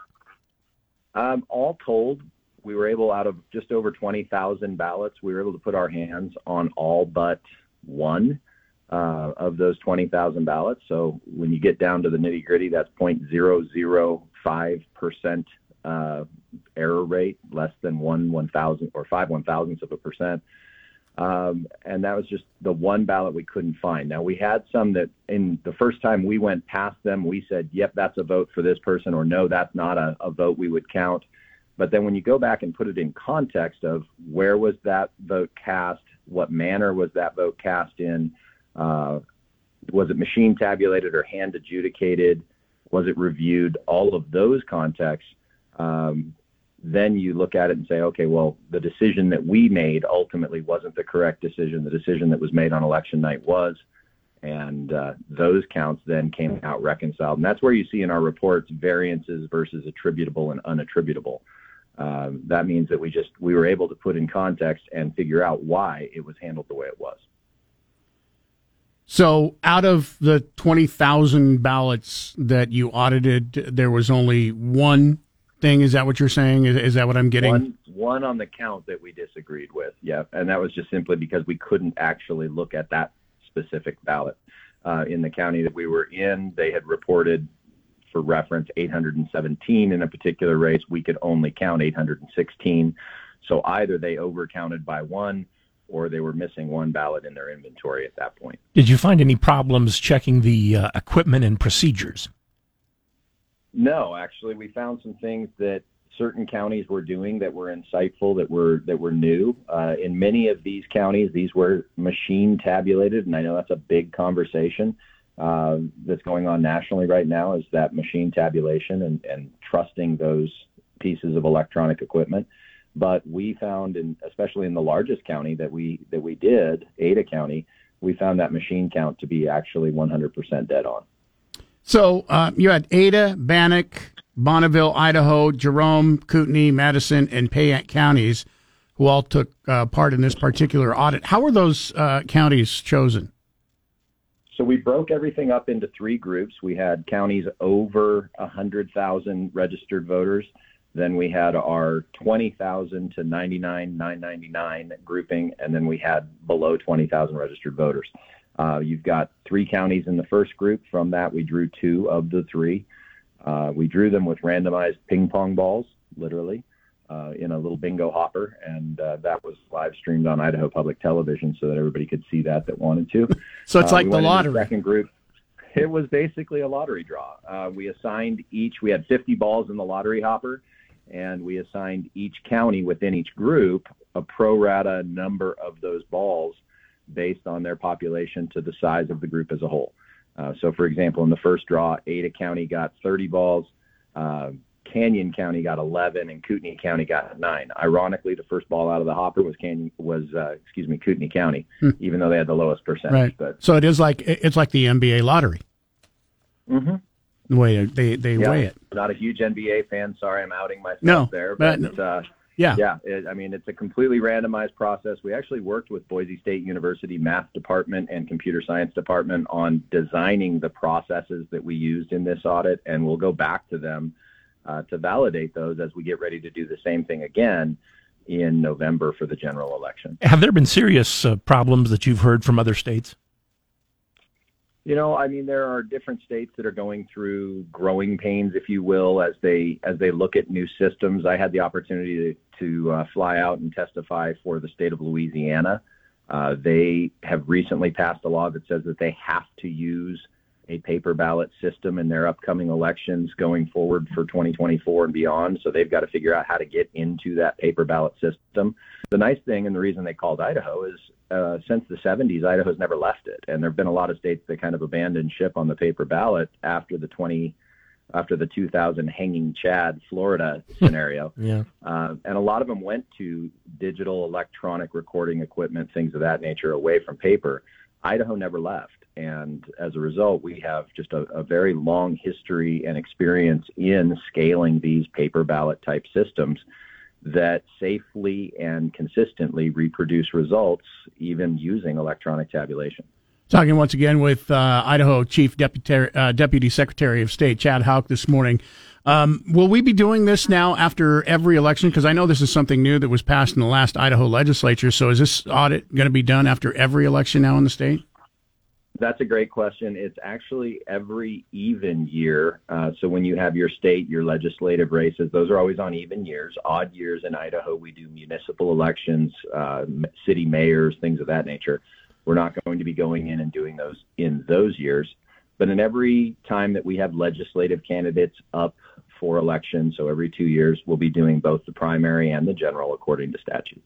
Um, all told, we were able, out of just over 20,000 ballots, we were able to put our hands on all but one uh, of those 20,000 ballots. So when you get down to the nitty gritty, that's 0.005% uh, error rate, less than one one thousand or five one thousandths of a percent. Um, and that was just the one ballot we couldn't find. Now we had some that in the first time we went past them, we said, "Yep, that's a vote for this person," or "No, that's not a, a vote we would count." But then when you go back and put it in context of where was that vote cast, what manner was that vote cast in, uh, was it machine tabulated or hand adjudicated, was it reviewed, all of those contexts, um, then you look at it and say, okay, well, the decision that we made ultimately wasn't the correct decision. The decision that was made on election night was. And uh, those counts then came out reconciled. And that's where you see in our reports variances versus attributable and unattributable. Um, that means that we just we were able to put in context and figure out why it was handled the way it was. So, out of the 20,000 ballots that you audited, there was only one thing. Is that what you're saying? Is, is that what I'm getting? One, one on the count that we disagreed with, yeah, and that was just simply because we couldn't actually look at that specific ballot. Uh, in the county that we were in, they had reported, for reference, 817 in a particular race. We could only count 816. So either they overcounted by one or they were missing one ballot in their inventory at that point. Did you find any problems checking the uh, equipment and procedures? No, actually, we found some things that certain counties were doing that were insightful, that were that were new. Uh, in many of these counties, these were machine tabulated, and I know that's a big conversation uh, that's going on nationally right now. Is that machine tabulation and, and trusting those pieces of electronic equipment? But we found, in, especially in the largest county that we that we did, Ada County, we found that machine count to be actually 100% dead on. So uh, you had Ada, Bannock, Bonneville, Idaho, Jerome, Kootenai, Madison, and Payette counties who all took uh, part in this particular audit. How were those uh, counties chosen? So we broke everything up into three groups. We had counties over 100,000 registered voters. Then we had our 20,000 to 99,999 grouping, and then we had below 20,000 registered voters. Uh, you've got three counties in the first group. From that, we drew two of the three. Uh, we drew them with randomized ping pong balls, literally, uh, in a little bingo hopper, and uh, that was live streamed on Idaho Public Television so that everybody could see that that wanted to. (laughs) So it's Uh, like we the lottery. Second group. It was basically a lottery draw. Uh, we assigned each. We had 50 balls in the lottery hopper, and we assigned each county within each group a pro rata number of those balls based on their population to the size of the group as a whole. Uh, so, for example, in the first draw, Ada County got 30 balls, uh, Canyon County got 11, and Kootenai County got nine. Ironically, the first ball out of the hopper was Canyon was uh, excuse me Kootenai County, Hmm. even though they had the lowest percentage. Right. But So it is like it's like the NBA lottery. Mhm. The way they they yeah, weigh it. not a huge NBA fan. Sorry, I'm outing myself No, there. but- But uh, Yeah. yeah. It, I mean, it's a completely randomized process. We actually worked with Boise State University Math Department and Computer Science Department on designing the processes that we used in this audit, and we'll go back to them uh, to validate those as we get ready to do the same thing again in November for the general election. Have there been serious uh, problems that you've heard from other states? You know, I mean, there are different states that are going through growing pains, if you will, as they as they look at new systems. I had the opportunity to, to uh, fly out and testify for the state of Louisiana. Uh, they have recently passed a law that says that they have to use a paper ballot system in their upcoming elections going forward for 2024 and beyond. So they've got to figure out how to get into that paper ballot system. The nice thing and the reason they called Idaho is uh, since the 70s, Idaho's never left it, and there have been a lot of states that kind of abandoned ship on the paper ballot after the 20 after the 2000 hanging Chad Florida (laughs) scenario. Yeah. Uh, and a lot of them went to digital electronic recording equipment, things of that nature, away from paper. Idaho never left. And as a result, we have just a, a very long history and experience in scaling these paper ballot type systems that safely and consistently reproduce results, even using electronic tabulation. Talking once again with uh, Idaho Chief Deputy, uh, Deputy Secretary of State Chad Houck this morning. Um, will we be doing this now after every election? Because I know this is something new that was passed in the last Idaho legislature. So is this audit going to be done after every election now in the state? That's a great question. It's actually every even year. Uh, so when you have your state, your legislative races, those are always on even years. Odd years in Idaho, we do municipal elections, uh, city mayors, things of that nature. We're not going to be going in and doing those in those years. But in every time that we have legislative candidates up for election, So every two years, we'll be doing both the primary and the general according to statute.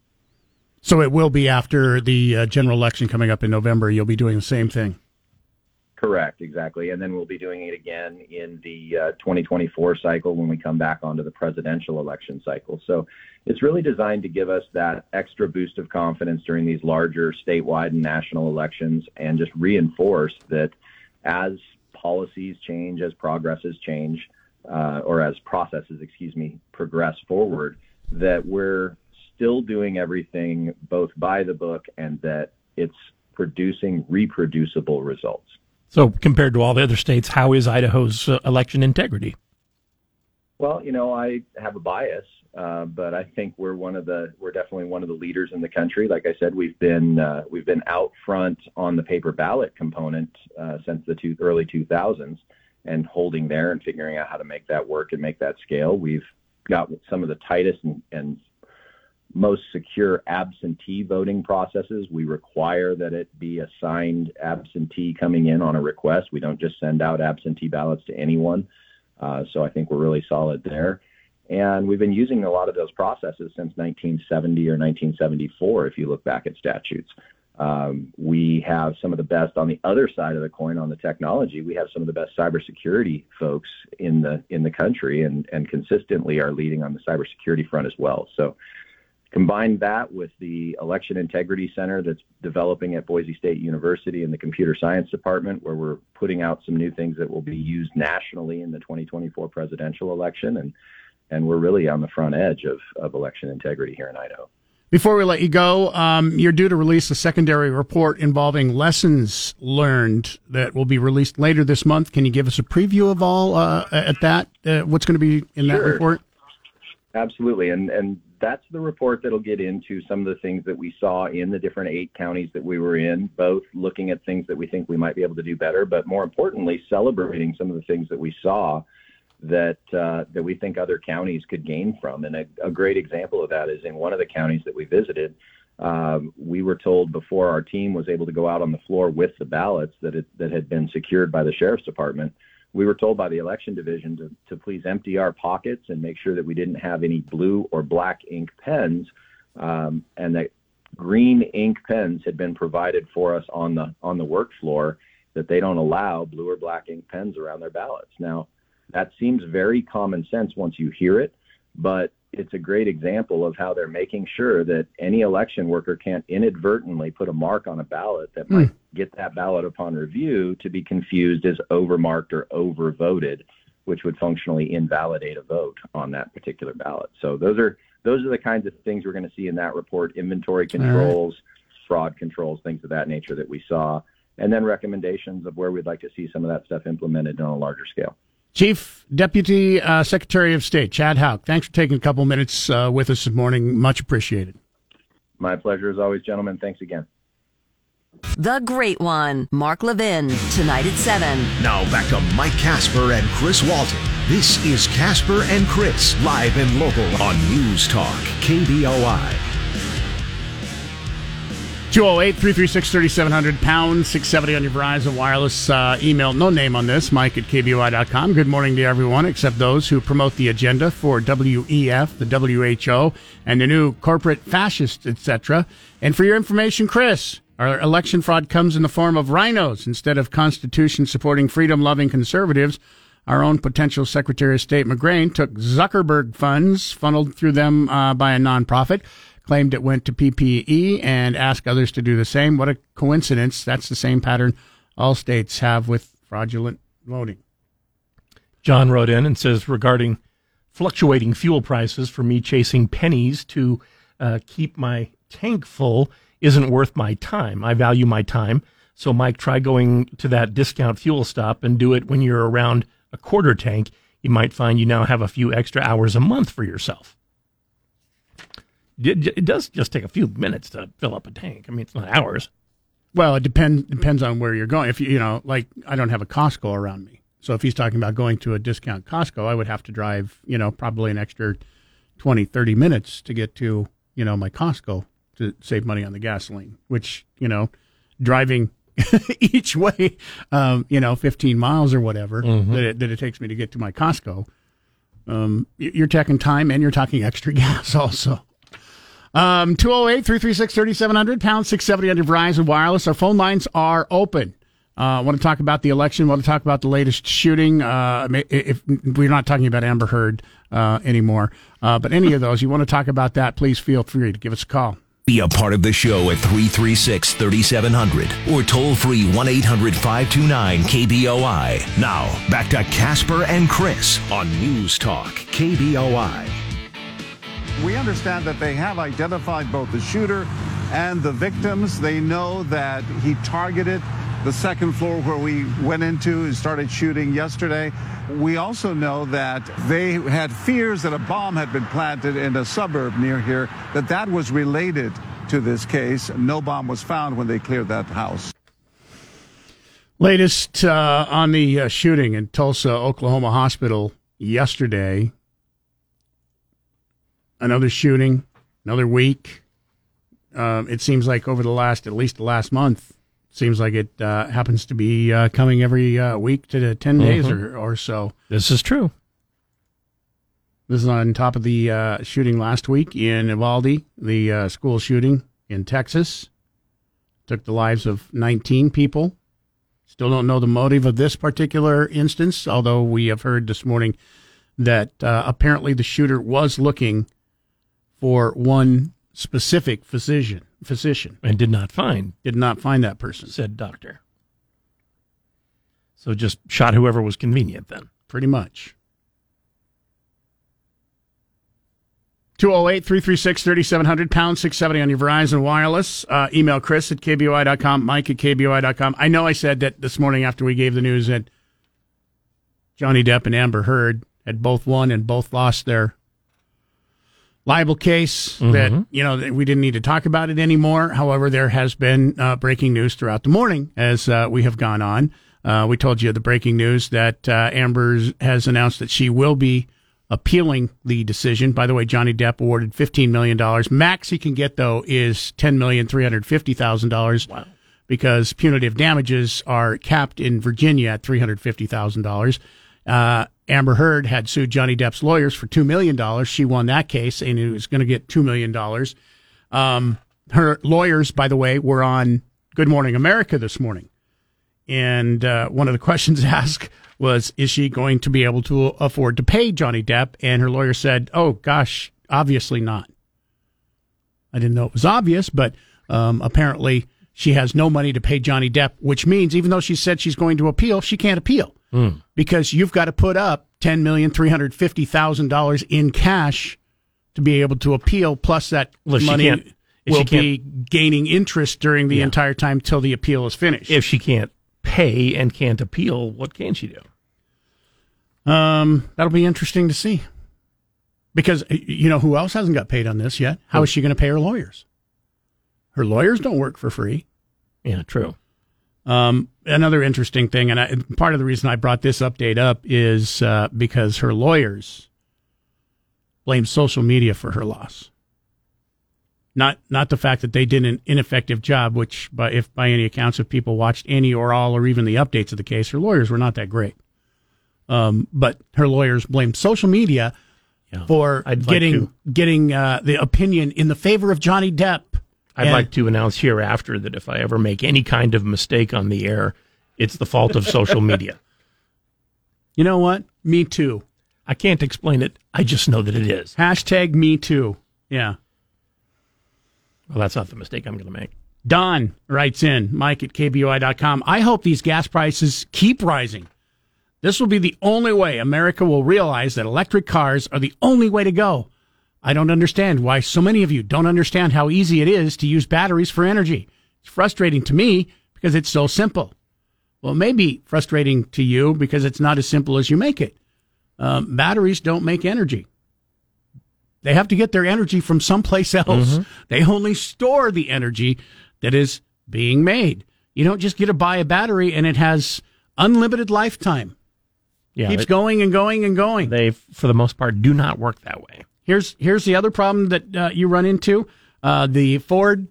So it will be after the uh, general election coming up in November. You'll be doing the same thing. Correct, exactly. And then we'll be doing it again in the uh, 2024 cycle when we come back onto the presidential election cycle. So it's really designed to give us that extra boost of confidence during these larger statewide and national elections and just reinforce that as policies change, as progresses change, uh, or as processes, excuse me, progress forward, that we're still doing everything both by the book and that it's producing reproducible results. So, compared to all the other states, how is Idaho's uh, election integrity? Well, you know, I have a bias, uh, but I think we're one of the we're definitely one of the leaders in the country. Like I said, we've been uh, we've been out front on the paper ballot component uh, since the two, early 2000s, and holding there and figuring out how to make that work and make that scale. We've got some of the tightest and, and most secure absentee voting processes. We require that it be a signed absentee coming in on a request. We don't just send out absentee ballots to anyone. Uh, so I think we're really solid there. And we've been using a lot of those processes since 1970 or 1974, if you look back at statutes. Um, we have some of the best on the other side of the coin on the technology. We have some of the best cybersecurity folks in the in the country, and and consistently are leading on the cybersecurity front as well. So Combine that with the Election Integrity Center that's developing at Boise State University in the Computer Science Department, where we're putting out some new things that will be used nationally in the 2024 presidential election. And, and we're really on the front edge of, of election integrity here in Idaho. Before we let you go, um, you're due to release a secondary report involving lessons learned that will be released later this month. Can you give us a preview of all uh, at that? Uh, what's going to be in sure. that report? Absolutely, and and that's the report that'll get into some of the things that we saw in the different eight counties that we were in, both looking at things that we think we might be able to do better, but more importantly, celebrating some of the things that we saw that uh, that we think other counties could gain from. And a, a, great example of that is in one of the counties that we visited. Um, we were told before our team was able to go out on the floor with the ballots that it, that had been secured by the sheriff's department we were told by the election division to, to please empty our pockets and make sure that we didn't have any blue or black ink pens, um, and that green ink pens had been provided for us on the on the work floor. That they don't allow blue or black ink pens around their ballots. Now, that seems very common sense once you hear it, but it's a great example of how they're making sure that any election worker can't inadvertently put a mark on a ballot that hmm. might get that ballot upon review to be confused as overmarked or overvoted, which would functionally invalidate a vote on that particular ballot. So those are those are the kinds of things we're going to see in that report: inventory controls, right. fraud controls, things of that nature that we saw, and then recommendations of where we'd like to see some of that stuff implemented on a larger scale. Chief Deputy uh, Secretary of State Chad Houck, thanks for taking a couple minutes uh, with us this morning. Much appreciated. My pleasure as always, gentlemen. Thanks again. The Great One, Mark Levin, tonight at 7. Now back to Mike Casper and Chris Walton. This is Casper and Chris, live and local on News Talk, KBOI. 208 336 3700 pound 670 on your Verizon Wireless uh, email. No name on this, Mike at KBOI.com. Good morning to everyone except those who promote the agenda for WEF, the WHO, and the new corporate fascist, etc. And for your information, Chris, our election fraud comes in the form of RINOs instead of Constitution supporting freedom loving conservatives. Our own potential Secretary of State McGrane took Zuckerberg funds funneled through them uh, by a nonprofit claimed it went to PPE and asked others to do the same. What a coincidence. That's the same pattern all states have with fraudulent voting. John wrote in and says regarding fluctuating fuel prices for me chasing pennies to uh, keep my tank full isn't worth my time. I value my time. So, Mike, try going to that discount fuel stop and do it when you're around a quarter tank. You might find you now have a few extra hours a month for yourself it, it does just take a few minutes to fill up a tank. I mean, it's not hours. Well, it depends depends on where you're going. If you you know, like I don't have a Costco around me, so if he's talking about going to a discount Costco, I would have to drive you know probably an extra 20, 30 minutes to get to you know my Costco to save money on the gasoline. Which you know, driving (laughs) each way, um, you know, fifteen miles or whatever Mhm. that, it, that it takes me to get to my Costco Um, you're taking time and you're talking (laughs) extra gas also. Um, 208 336 3700, pound 670 under Verizon Wireless. Our phone lines are open. Uh, want to talk about the election? Want to talk about the latest shooting? Uh, if we're not talking about Amber Heard uh, anymore, uh, but any of those, you want to talk about that? Please feel free to give us a call. Be a part of the show at 336 3700 or toll free 1 800 529 KBOI. Now, back to Casper and Chris on News Talk KBOI. We understand that they have identified both the shooter and the victims. They know that he targeted the second floor where we went into and started shooting yesterday. We also know that they had fears that a bomb had been planted in a suburb near here, that that was related to this case. No bomb was found when they cleared that house. Latest uh, on the uh, shooting in Tulsa, Oklahoma hospital yesterday. Another shooting, another week. Um, it seems like over the last, at least the last month, seems like it uh, happens to be uh, coming every uh, week to the 10 days Mhm. or, or so. This is true. This is on top of the uh, shooting last week in Uvalde, the uh, school shooting in Texas. Took the lives of 19 people. Still don't know the motive of this particular instance, although we have heard this morning that uh, apparently the shooter was looking for one specific physician. Physician and did not find did not find that person. Said doctor. So just shot whoever was convenient then. Pretty much. 208 336 3700, pound 670 on your Verizon Wireless. Uh, email Chris at KBOI.com, Mike at KBOI.com. I know I said that this morning after we gave the news that Johnny Depp and Amber Heard had both won and both lost their libel case that Mhm. you know that we didn't need to talk about it anymore. However there has been uh, breaking news throughout the morning as uh, we have gone on. Uh, we told you the breaking news that uh, amber has announced that she will be appealing the decision. By the way johnny depp awarded $15 million max he can get though is $10,350,000 wow. because punitive damages are capped in virginia at $350,000 uh, Amber Heard had sued Johnny Depp's lawyers for $2 million. She won that case and it was going to get $2 million. Um, her lawyers, by the way, were on Good Morning America this morning. And uh, one of the (laughs) questions asked was, is she going to be able to afford to pay Johnny Depp? And her lawyer said, oh, gosh, obviously not. I didn't know it was obvious, but um, apparently she has no money to pay Johnny Depp, which means even though she said she's going to appeal, she can't appeal Hmm. because you've got to put up ten million three hundred fifty thousand dollars in cash to be able to appeal. Plus that Well, money will be gaining interest during the Yeah. entire time till the appeal is finished. If she can't pay and can't appeal, what can she do? Um, that'll be interesting to see. Because you know who else hasn't got paid on this yet? How is she going to pay her lawyers? Her lawyers don't work for free. Yeah, true. Um, another interesting thing, and I, part of the reason I brought this update up is uh, because her lawyers blame social media for her loss. Not not the fact that they did an ineffective job, which, by, if by any accounts, if people watched any or all or even the updates of the case, her lawyers were not that great. Um, but her lawyers blamed social media for I'd getting to- getting uh, the opinion in the favor of Johnny Depp. I'd And- like to announce hereafter that if I ever make any kind of mistake on the air, it's the fault of social media. (laughs) You know what? Me too. I can't explain it. I just know that it is. Hashtag me too. Yeah. Well, that's not the mistake I'm going to make. Don writes in, Mike at KBOI.com. I hope these gas prices keep rising. This will be the only way America will realize that electric cars are the only way to go. I don't understand why so many of you don't understand how easy it is to use batteries for energy. It's frustrating to me because it's so simple. Well, it may be frustrating to you because it's not as simple as you make it. Um, batteries don't make energy. They have to get their energy from someplace (laughs) else. Mhm. They only store the energy that is being made. You don't just get to buy a battery and it has unlimited lifetime. Yeah, Keeps it- going and going and going. They, for the most part, do not work that way. Here's here's the other problem that uh, you run into: uh, the Ford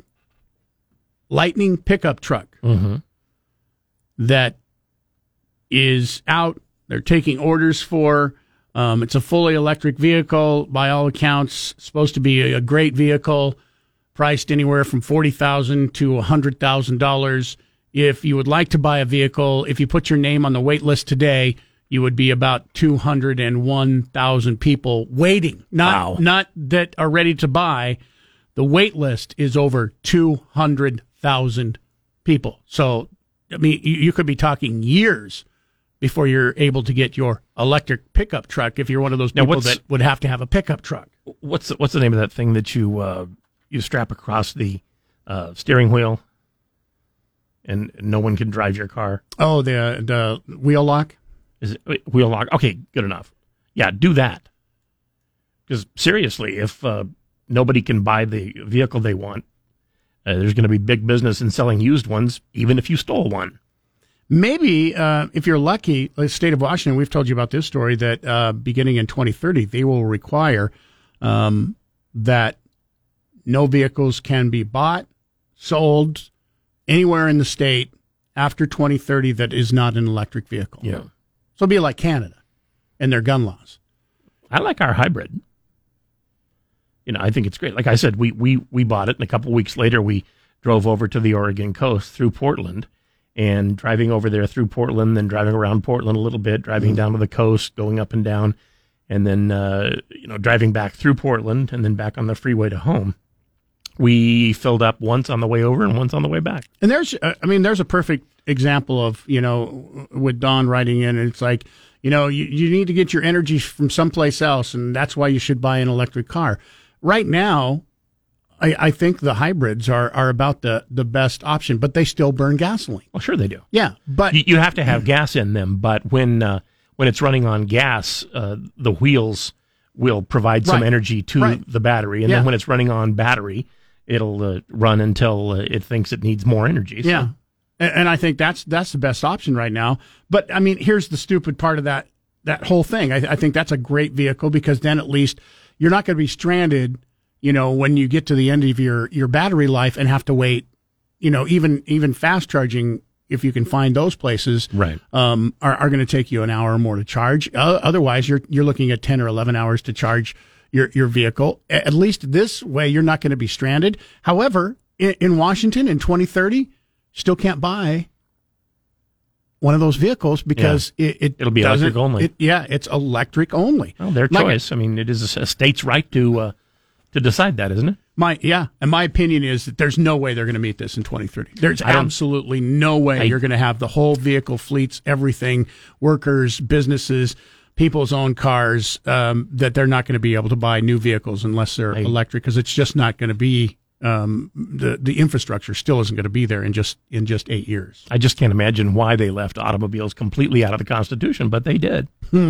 Lightning pickup truck Mm-hmm. that is out. They're taking orders for Um, it's a fully electric vehicle, by all accounts, supposed to be a, a great vehicle, priced anywhere from forty thousand to hundred thousand dollars. If you would like to buy a vehicle, if you put your name on the wait list today, you would be about two hundred and one thousand people waiting. Not not that are ready to buy. The wait list is over two hundred thousand people. So, I mean, you, you could be talking years before you're able to get your electric pickup truck if you're one of those people that would have to have a pickup truck. What's the, what's the name of that thing that you uh, you strap across the uh, steering wheel, and no one can drive your car? Oh, the the wheel lock. Is it wait, wheel lock? Okay, good enough. Yeah, do that. Because seriously, if uh, nobody can buy the vehicle they want, uh, there's going to be big business in selling used ones, even if you stole one. Maybe uh, if you're lucky, the state of Washington, we've told you about this story that uh, beginning in 2030, they will require um, that no vehicles can be bought, sold anywhere in the state after 2030 that is not an electric vehicle. Yeah. So it'll be like Canada and their gun laws. I like our hybrid. You know, I think it's great. Like I said, we we we bought it, and a couple weeks later, we drove over to the Oregon coast through Portland, and driving over there through Portland, then driving around Portland a little bit, driving down to the coast, going up and down, and then uh, you know driving back through Portland, and then back on the freeway to home. We filled up once on the way over and once on the way back. And there's, uh, I mean, there's a perfect example of, you know, with Don writing in, and it's like, you know, you, you need to get your energy from someplace else, and that's why you should buy an electric car. Right now, I, I think the hybrids are, are about the, the best option, but they still burn gasoline. Well, sure they do. Yeah, but you, you have to have gas in them. But when uh, when it's running on gas, uh, the wheels will provide some Right. energy to Right. the battery, and Yeah. then when it's running on battery, it'll uh, run until uh, it thinks it needs more energy. So- Yeah, and, and I think that's that's the best option right now. But I mean, here's the stupid part of that that whole thing. I, I think that's a great vehicle because then at least you're not going to be stranded. You know, when you get to the end of your your battery life and have to wait. You know, even even fast charging. If you can find those places, right, um, are, are going to take you an hour or more to charge. Uh, otherwise, you're you're looking at ten or eleven hours to charge your your vehicle. At least this way, you're not going to be stranded. However, in, in Washington in 2030, still can't buy one of those vehicles because it, it It'll be electric only. it- yeah, it's electric only. Well, their Like- choice. I mean, it is a state's right to uh, to decide that, isn't it? My yeah, and my opinion is that there's no way they're going to meet this in 2030. There's absolutely no way I- you're going to have the whole vehicle fleets, everything, workers, businesses, people's own cars um, that they're not going to be able to buy new vehicles unless they're electric because it's just not going to be um, the the infrastructure still isn't going to be there in just in just eight years. I just can't imagine why they left automobiles completely out of the Constitution, but they did. Hmm.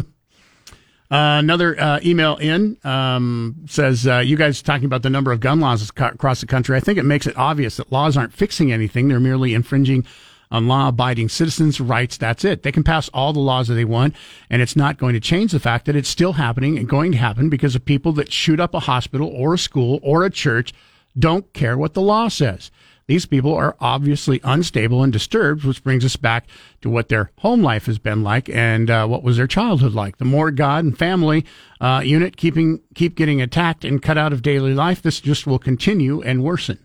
Uh, another uh, email in um, says, uh, You guys talking about the number of gun laws ac- across the country. I think it makes it obvious that laws aren't fixing anything. They're merely infringing on law abiding citizens' rights. That's it. They can pass all the laws that they want, and it's not going to change the fact that it's still happening and going to happen because of people that shoot up a hospital or a school or a church don't care what the law says. These people are obviously unstable and disturbed, which brings us back to what their home life has been like and uh, what was their childhood like. The more God and family uh, unit keeping keep getting attacked and cut out of daily life, this just will continue and worsen.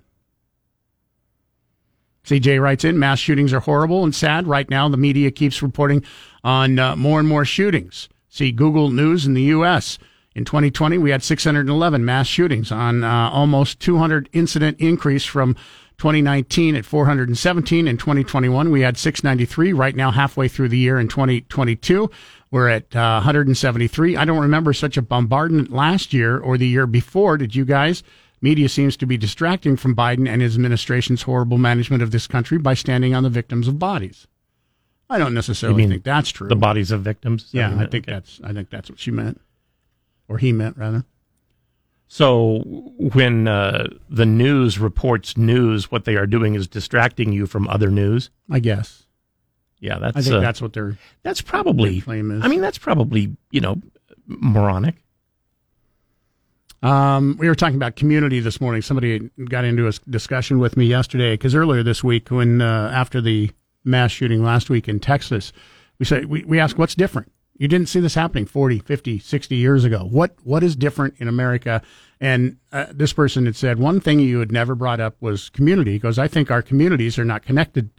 CJ writes in, mass shootings are horrible and sad. Right now, the media keeps reporting on uh, more and more shootings. See Google News in the U.S. In 2020, we had 611 mass shootings on uh, almost 200 incident increase from 2019 at 417. In 2021, we had 693. Right now, halfway through the year in 2022, we're at uh, 173. I don't remember such a bombardment last year or the year before. Did you guys? Media seems to be distracting from Biden and his administration's horrible management of this country by standing on the victims of bodies. I don't necessarily mean think that's true. The bodies of victims. Yeah, what you I think that's I think that's what she meant, or he meant rather. So when uh, the news reports news, what they are doing is distracting you from other news. I guess. Yeah, that's. I think uh, that's what their That's probably. claim is. I mean, that's probably you know moronic. Um, we were talking about community this morning. Somebody got into a discussion with me yesterday because earlier this week, when uh, after the mass shooting last week in Texas, we say we, we asked what's different. You didn't see this happening 40, 50, 60 years ago. What what is different in America? And uh, this person had said one thing you had never brought up was community because I think our communities are not connected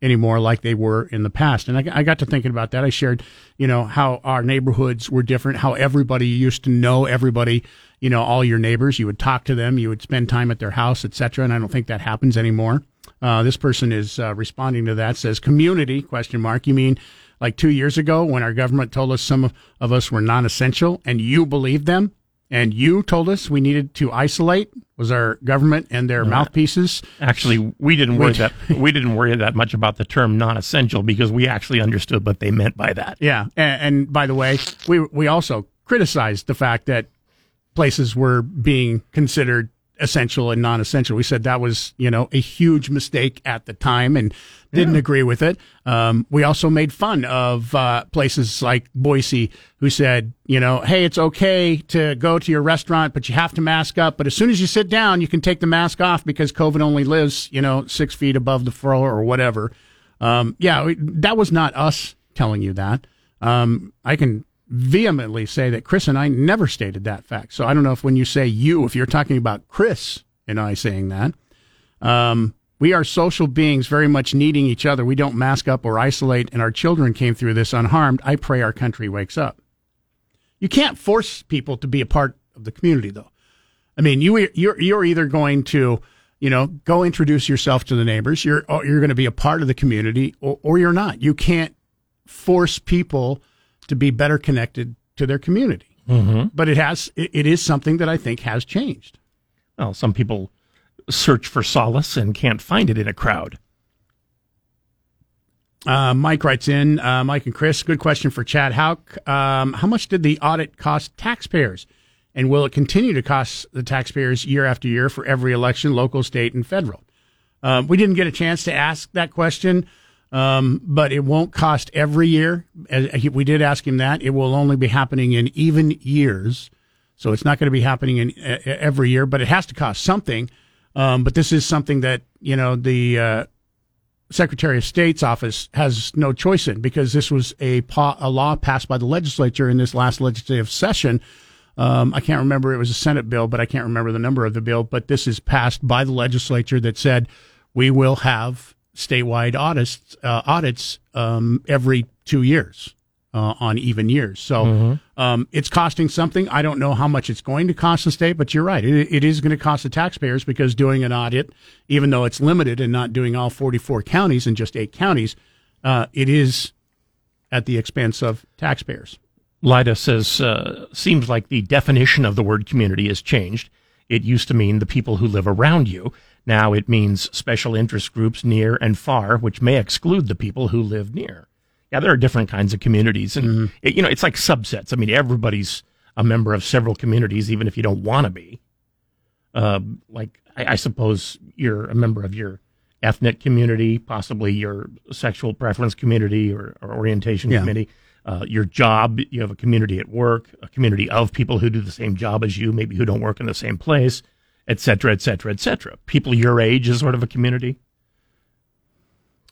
anymore like they were in the past. And I, I got to thinking about that. I shared, you know, how our neighborhoods were different, how everybody used to know everybody, you know, all your neighbors. You would talk to them, you would spend time at their house, etc. And I don't think that happens anymore. Uh, this person is uh, responding to that. Says community question mark. You mean like two years ago when our government told us some of, us were non-essential and you believed them? and you told us we needed to isolate was our government and their mouthpieces actually we didn't worry that we didn't worry that much about the term non-essential because we actually understood what they meant by that yeah and, and by the way we we also criticized the fact that places were being considered essential and non-essential. We said that was, you know, a huge mistake at the time and didn't Yeah. agree with it. Um, we also made fun of uh, places like Boise who said, you know, hey, it's okay to go to your restaurant, but you have to mask up. But as soon as you sit down, you can take the mask off because COVID only lives, you know, six feet above the floor or whatever. Um, yeah, that was not us telling you that. Um, I can vehemently say that Chris and I never stated that fact. So I don't know if when you say you, if you're talking about Chris and I saying that, um, we are social beings very much needing each other. We don't mask up or isolate, and our children came through this unharmed. I pray our country wakes up. You can't force people to be a part of the community, though. I mean, you you're you're either going to, you know, go introduce yourself to the neighbors. You're you're going to be a part of the community, or, or you're not. You can't force people to be better connected to their community. Mhm. But it has it, it is something that I think has changed. well some people search for solace and can't find it in a crowd Uh, Mike writes in, uh, Mike and Chris, good question for Chad. How um, how much did the audit cost taxpayers, and will it continue to cost the taxpayers year after year for every election, local, state, and federal? Um, we didn't get a chance to ask that question, um, but it won't cost every year. We did ask him that. It will only be happening in even years, so it's not going to be happening in uh, every year. But it has to cost something. Um, but this is something that you know the uh, Secretary of State's office has no choice in because this was a, pa- a law passed by the legislature in this last legislative session. Um, I can't remember, it was a Senate bill, but I can't remember the number of the bill. But this is passed by the legislature that said we will have statewide audits, uh, audits um, every two years uh, on even years. So Mhm. um, it's costing something. I don't know how much it's going to cost the state, but you're right. It, it is going to cost the taxpayers because doing an audit, even though it's limited and not doing all 44 counties and just eight counties, uh, it is at the expense of taxpayers. Lida says, uh, seems like the definition of the word community has changed. It used to mean the people who live around you. Now it means special interest groups near and far, which may exclude the people who live near. Yeah, there are different kinds of communities. And, it- you know, it's like subsets. I mean, everybody's a member of several communities, even if you don't want to be. Uh, like, I, I suppose you're a member of your ethnic community, possibly your sexual preference community or, or orientation Yeah. committee uh, your job, you have a community at work, a community of people who do the same job as you, maybe who don't work in the same place, et cetera, et cetera, et cetera. People your age is sort of a community.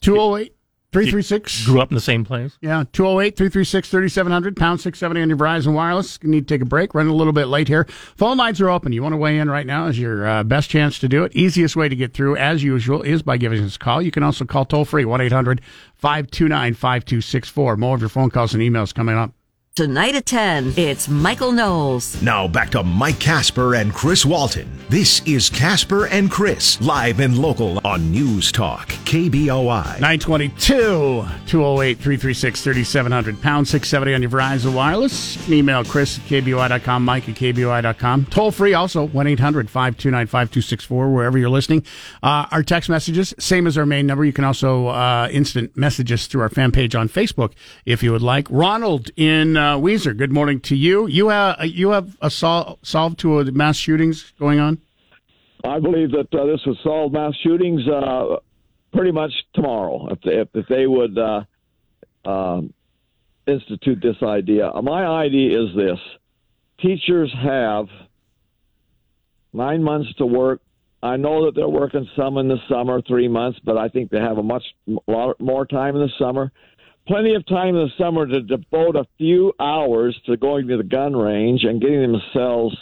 208 336. Grew up in the same place. Yeah, 208 336 3700, pound 670 on your Verizon Wireless. You need to take a break, running a little bit late here. Phone lines are open. You want to weigh in right now is your uh, best chance to do it. Easiest way to get through, as usual, is by giving us a call. You can also call toll free 1 800 529 5264. More of your phone calls and emails coming up. Tonight at 10, it's Michael Knowles. Now back to Mike Casper and Chris Walton. This is Casper and Chris, live and local on News Talk, KBOI. 922 208 336 3700, pound 670 on your Verizon Wireless. You email Chris at KBOI.com, Mike at KBOI.com. Toll free also 1 800 529 5264, wherever you're listening. Uh, our text messages, same as our main number. You can also uh, instant message us through our fan page on Facebook if you would like. Ronald in uh, Weiser, good morning to you. You, uh, you have a sol- solved to the mass shootings going on? I believe that uh, this would solve mass shootings uh, pretty much tomorrow if if, if they would uh, um, institute this idea. Uh, My idea is this: teachers have nine months to work. I know that they're working some in the summer, three months, but I think they have a much lot more time in the summer. Plenty of time in the summer to devote a few hours to going to the gun range and getting themselves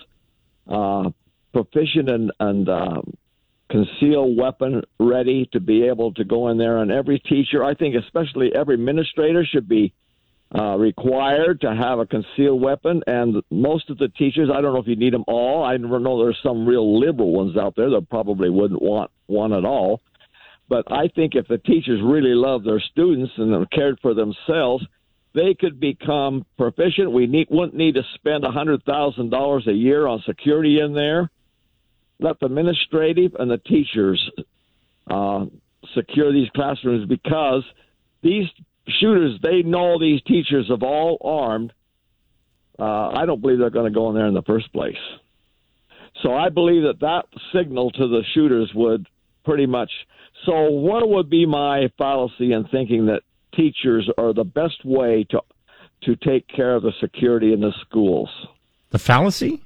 uh, proficient and, and uh, concealed weapon ready to be able to go in there. And every teacher, I think, especially every administrator, should be uh, required to have a concealed weapon. And most of the teachers, I don't know if you need them all. I know there's some real liberal ones out there that probably wouldn't want one at all. But I think if the teachers really love their students and cared for themselves, they could become proficient. We need, wouldn't need to spend a hundred thousand dollars a year on security in there. Let the administrative and the teachers uh, secure these classrooms because these shooters they know these teachers have all armed. Uh, I don't believe they're going to go in there in the first place. So I believe that that signal to the shooters would pretty much. So what would be my fallacy in thinking that teachers are the best way to to take care of the security in the schools? The fallacy?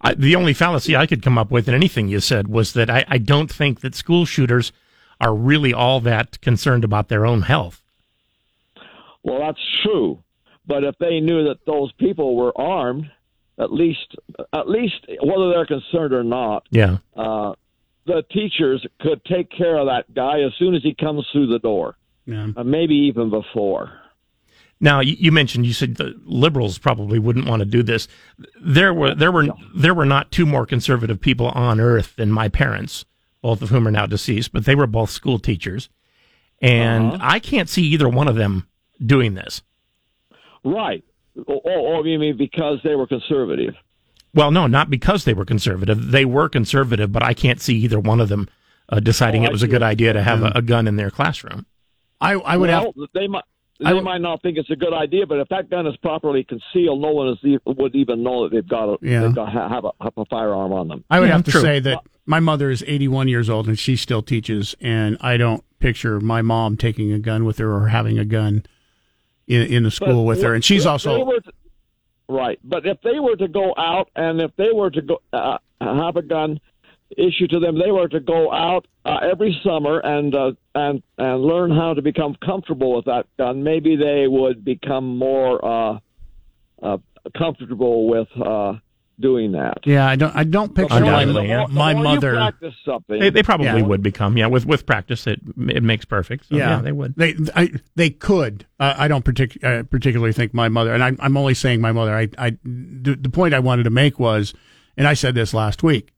I, the only fallacy I could come up with in anything you said was that I, I don't think that school shooters are really all that concerned about their own health. Well, that's true, but if they knew that those people were armed, at least, at least whether they're concerned or not, Yeah. uh, the teachers could take care of that guy as soon as he comes through the door, Yeah. uh, maybe even before. Now you, you mentioned you said the liberals probably wouldn't want to do this. There were there were there were not two more conservative people on earth than my parents, both of whom are now deceased, but they were both school teachers, and I can't see either one of them doing this. Right. Oh, oh, you mean because they were conservative? Well, no, not because they were conservative. They were conservative, but I can't see either one of them uh, deciding Oh, it was a good idea to have Yeah. a, a gun in their classroom. I I would well, have They might. I They would- might not think it's a good idea, but if that gun is properly concealed, no one is, e- would even know that they've got a, Yeah. they've got have a, have a firearm on them. I would Yeah, have to true. say that my mother is 81 years old and she still teaches, and I don't picture my mom taking a gun with her or having a gun in, in the school But with her. And she's if they also were to- right. But if they were to go out and if they were to go uh, have a gun issued to them, they were to go out uh, every summer and uh, and and learn how to become comfortable with that gun. Maybe they would become more uh, uh, comfortable with uh, doing that. yeah. I don't I don't picture my, Undoubtedly, yeah. my The more you mother. practice something. They, they probably Yeah. would become, yeah. With with practice, it it makes perfect. So, yeah. they would. They I, they could. Uh, I don't partic- uh, particularly think my mother, and I, I'm only saying my mother. I, I the, the point I wanted to make was, and I said this last week.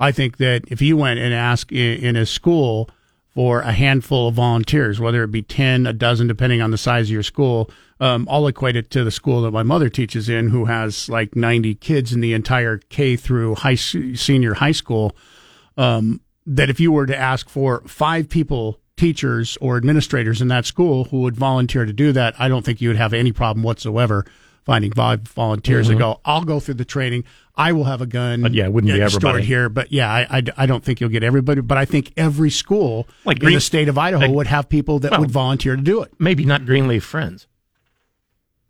I think that if you went and asked in, in a school for a handful of volunteers, whether it be ten, a dozen, depending on the size of your school, um, I'll equate it to the school that my mother teaches in, who has like 90 kids in the entire K through high senior high school um, that if you were to ask for five people, teachers or administrators in that school who would volunteer to do that, I don't think you would have any problem whatsoever finding five volunteers Mhm. that go, I'll go through the training. I will have a gun. But yeah, it wouldn't be uh, stored everybody. here. But yeah, I, I, I don't think you'll get everybody. But I think every school Like in the state of Idaho like- would have people that well, would volunteer to do it. Maybe not Greenleaf Friends.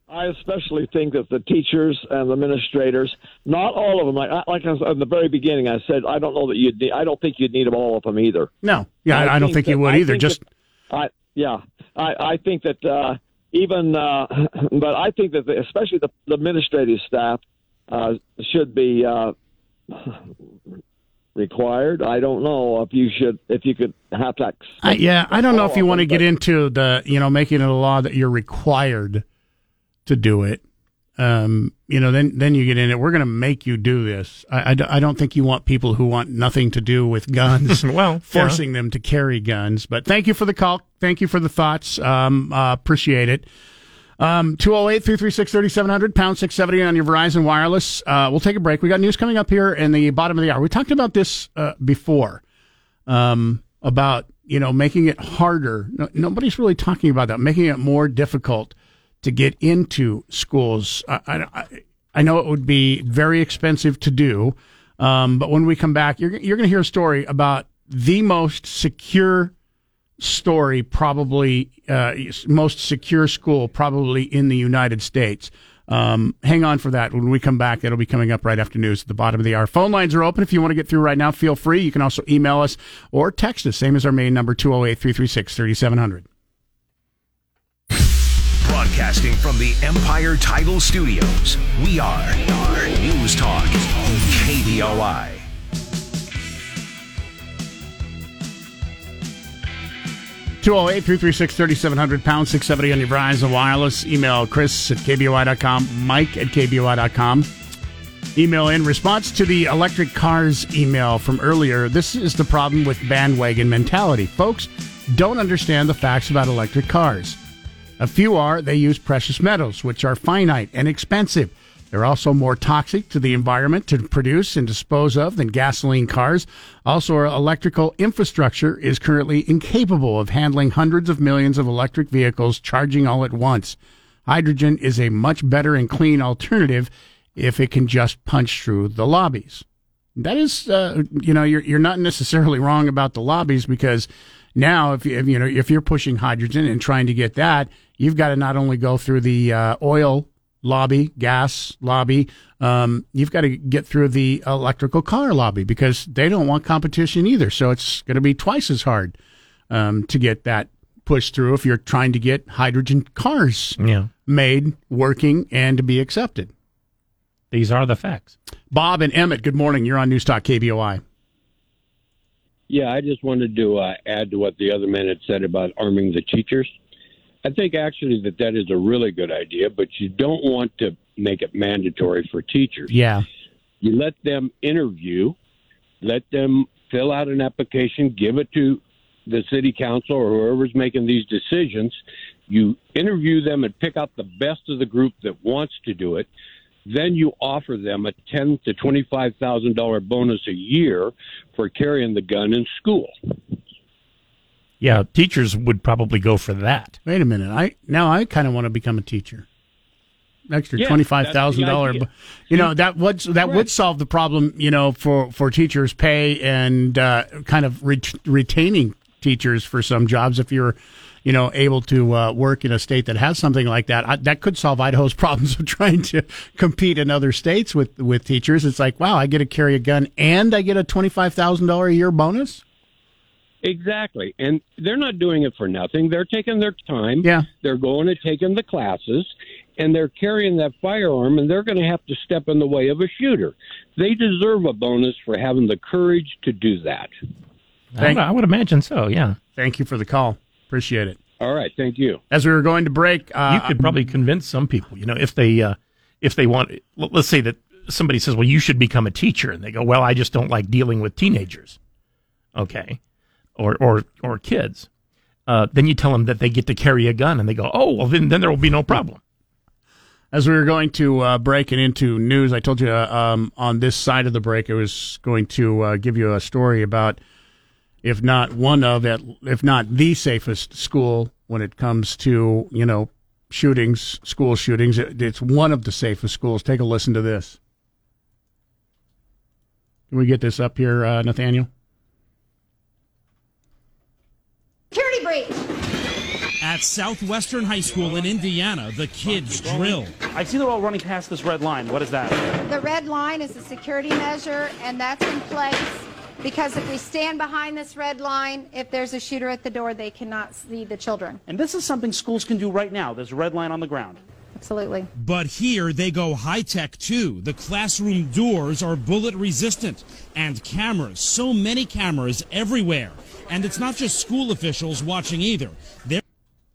I especially think that the teachers and the administrators, not all of them, like, like I was, in the very beginning, I said I don't know that you'd. Need, I don't think you'd need them all of them either. No, yeah, I, I don't think you would either. think Just that- I yeah, I I think that uh, even, uh, (laughs) but I think that the, especially the, the administrative staff uh, should be uh, (laughs) required. I don't know if you should if you could have that. I, yeah, I don't know if you want to get into the, you know, making it a law that you're required to do it. Um, you know, then then you get in it. We're going to make you do this. I I don't think you want people who want nothing to do with guns. (laughs) well, forcing them to carry guns. But thank you for the call. Thank you for the thoughts. Um, uh, appreciate it. Um, 208 336 3700, pound 670 on your Verizon Wireless. Uh, we'll take a break. We got news coming up here in the bottom of the hour. We talked about this uh, before um, about, you know, making it harder. No, nobody's really talking about that, making it more difficult to get into schools. I, I, I know it would be very expensive to do, um, but when we come back, you're, you're going to hear a story about the most secure story, probably uh, most secure school, probably in the United States. Um, hang on for that. When we come back, it'll be coming up right after news at the bottom of the hour. Phone lines are open. If you want to get through right now, feel free. You can also email us or text us, same as our main number, 208 336 3700. Broadcasting from the Empire Title Studios, we are News Talk, KBOI. 208 336 3700 pound 670 on your Verizon Wireless. Email Chris at KBOI.com, Mike at KBOI.com. Email in response to the electric cars email from earlier. This is the problem with bandwagon mentality. Folks don't understand the facts about electric cars. A few are they use precious metals, which are finite and expensive. They're also more toxic to the environment to produce and dispose of than gasoline cars. Also, our electrical infrastructure is currently incapable of handling hundreds of millions of electric vehicles charging all at once. Hydrogen is a much better and clean alternative if it can just punch through the lobbies. That is, uh, you know, you're you're not necessarily wrong about the lobbies because now, if you if, you know if you're pushing hydrogen and trying to get that, you've got to not only go through the uh, oil lobby, gas lobby, um, you've got to get through the electrical car lobby because they don't want competition either. So it's going to be twice as hard um, to get that pushed through if you're trying to get hydrogen cars Yeah. made, working, and to be accepted. These are the facts. Bob and Emmett, good morning. You're on News Talk KBOI. Yeah, I just wanted to uh, add to what the other man had said about arming the teachers. I think actually that that is a really good idea, but you don't want to make it mandatory for teachers. Yeah. You let them interview, let them fill out an application, give it to the city council or whoever's making these decisions. You interview them and pick out the best of the group that wants to do it. Then you offer them a ten to twenty-five thousand dollar bonus a year for carrying the gun in school. Yeah, teachers would probably go for that. Wait a minute. I now I kind of want to become a teacher. Extra Yeah, twenty five thousand dollar, You know that would that would solve the problem. You know for for teachers' pay and uh, kind of ret- retaining teachers for some jobs. If you're you know able to uh, work in a state that has something like that, I, that could solve Idaho's (laughs) problems of trying to compete in other states with with teachers. It's like wow, I get to carry a gun and I get a twenty five thousand dollar a year bonus. Exactly. And they're not doing it for nothing. They're taking their time. Yeah. They're going and taking the classes and they're carrying that firearm and they're going to have to step in the way of a shooter. They deserve a bonus for having the courage to do that. I would, I would imagine so. Yeah. Thank you for the call. Appreciate it. All right. Thank you. As we were going to break, uh, you could probably convince some people. You know, if they uh, if they want, let's say that somebody says, "Well, you should become a teacher," and they go, "Well, I just don't like dealing with teenagers." Okay, or or or kids. Uh, then you tell them that they get to carry a gun, and they go, "Oh, well, then then there will be no problem." As we were going to uh, break it into news, I told you uh, um, on this side of the break, I was going to uh, give you a story about, if not one of it, if not the safest school when it comes to you know shootings, school shootings. It, it's one of the safest schools. Take a listen to this. Can we get this up here, uh, Nathaniel? Security breach. At Southwestern High School in Indiana, the kids drill. I see they're all running past this red line. What is that? The red line is a security measure, and that's in place because if we stand behind this red line, if there's a shooter at the door, they cannot see the children. And this is something schools can do right now. There's a red line on the ground. Absolutely. But here they go high tech too. The classroom doors are bullet resistant and cameras, so many cameras everywhere. And it's not just school officials watching either. They're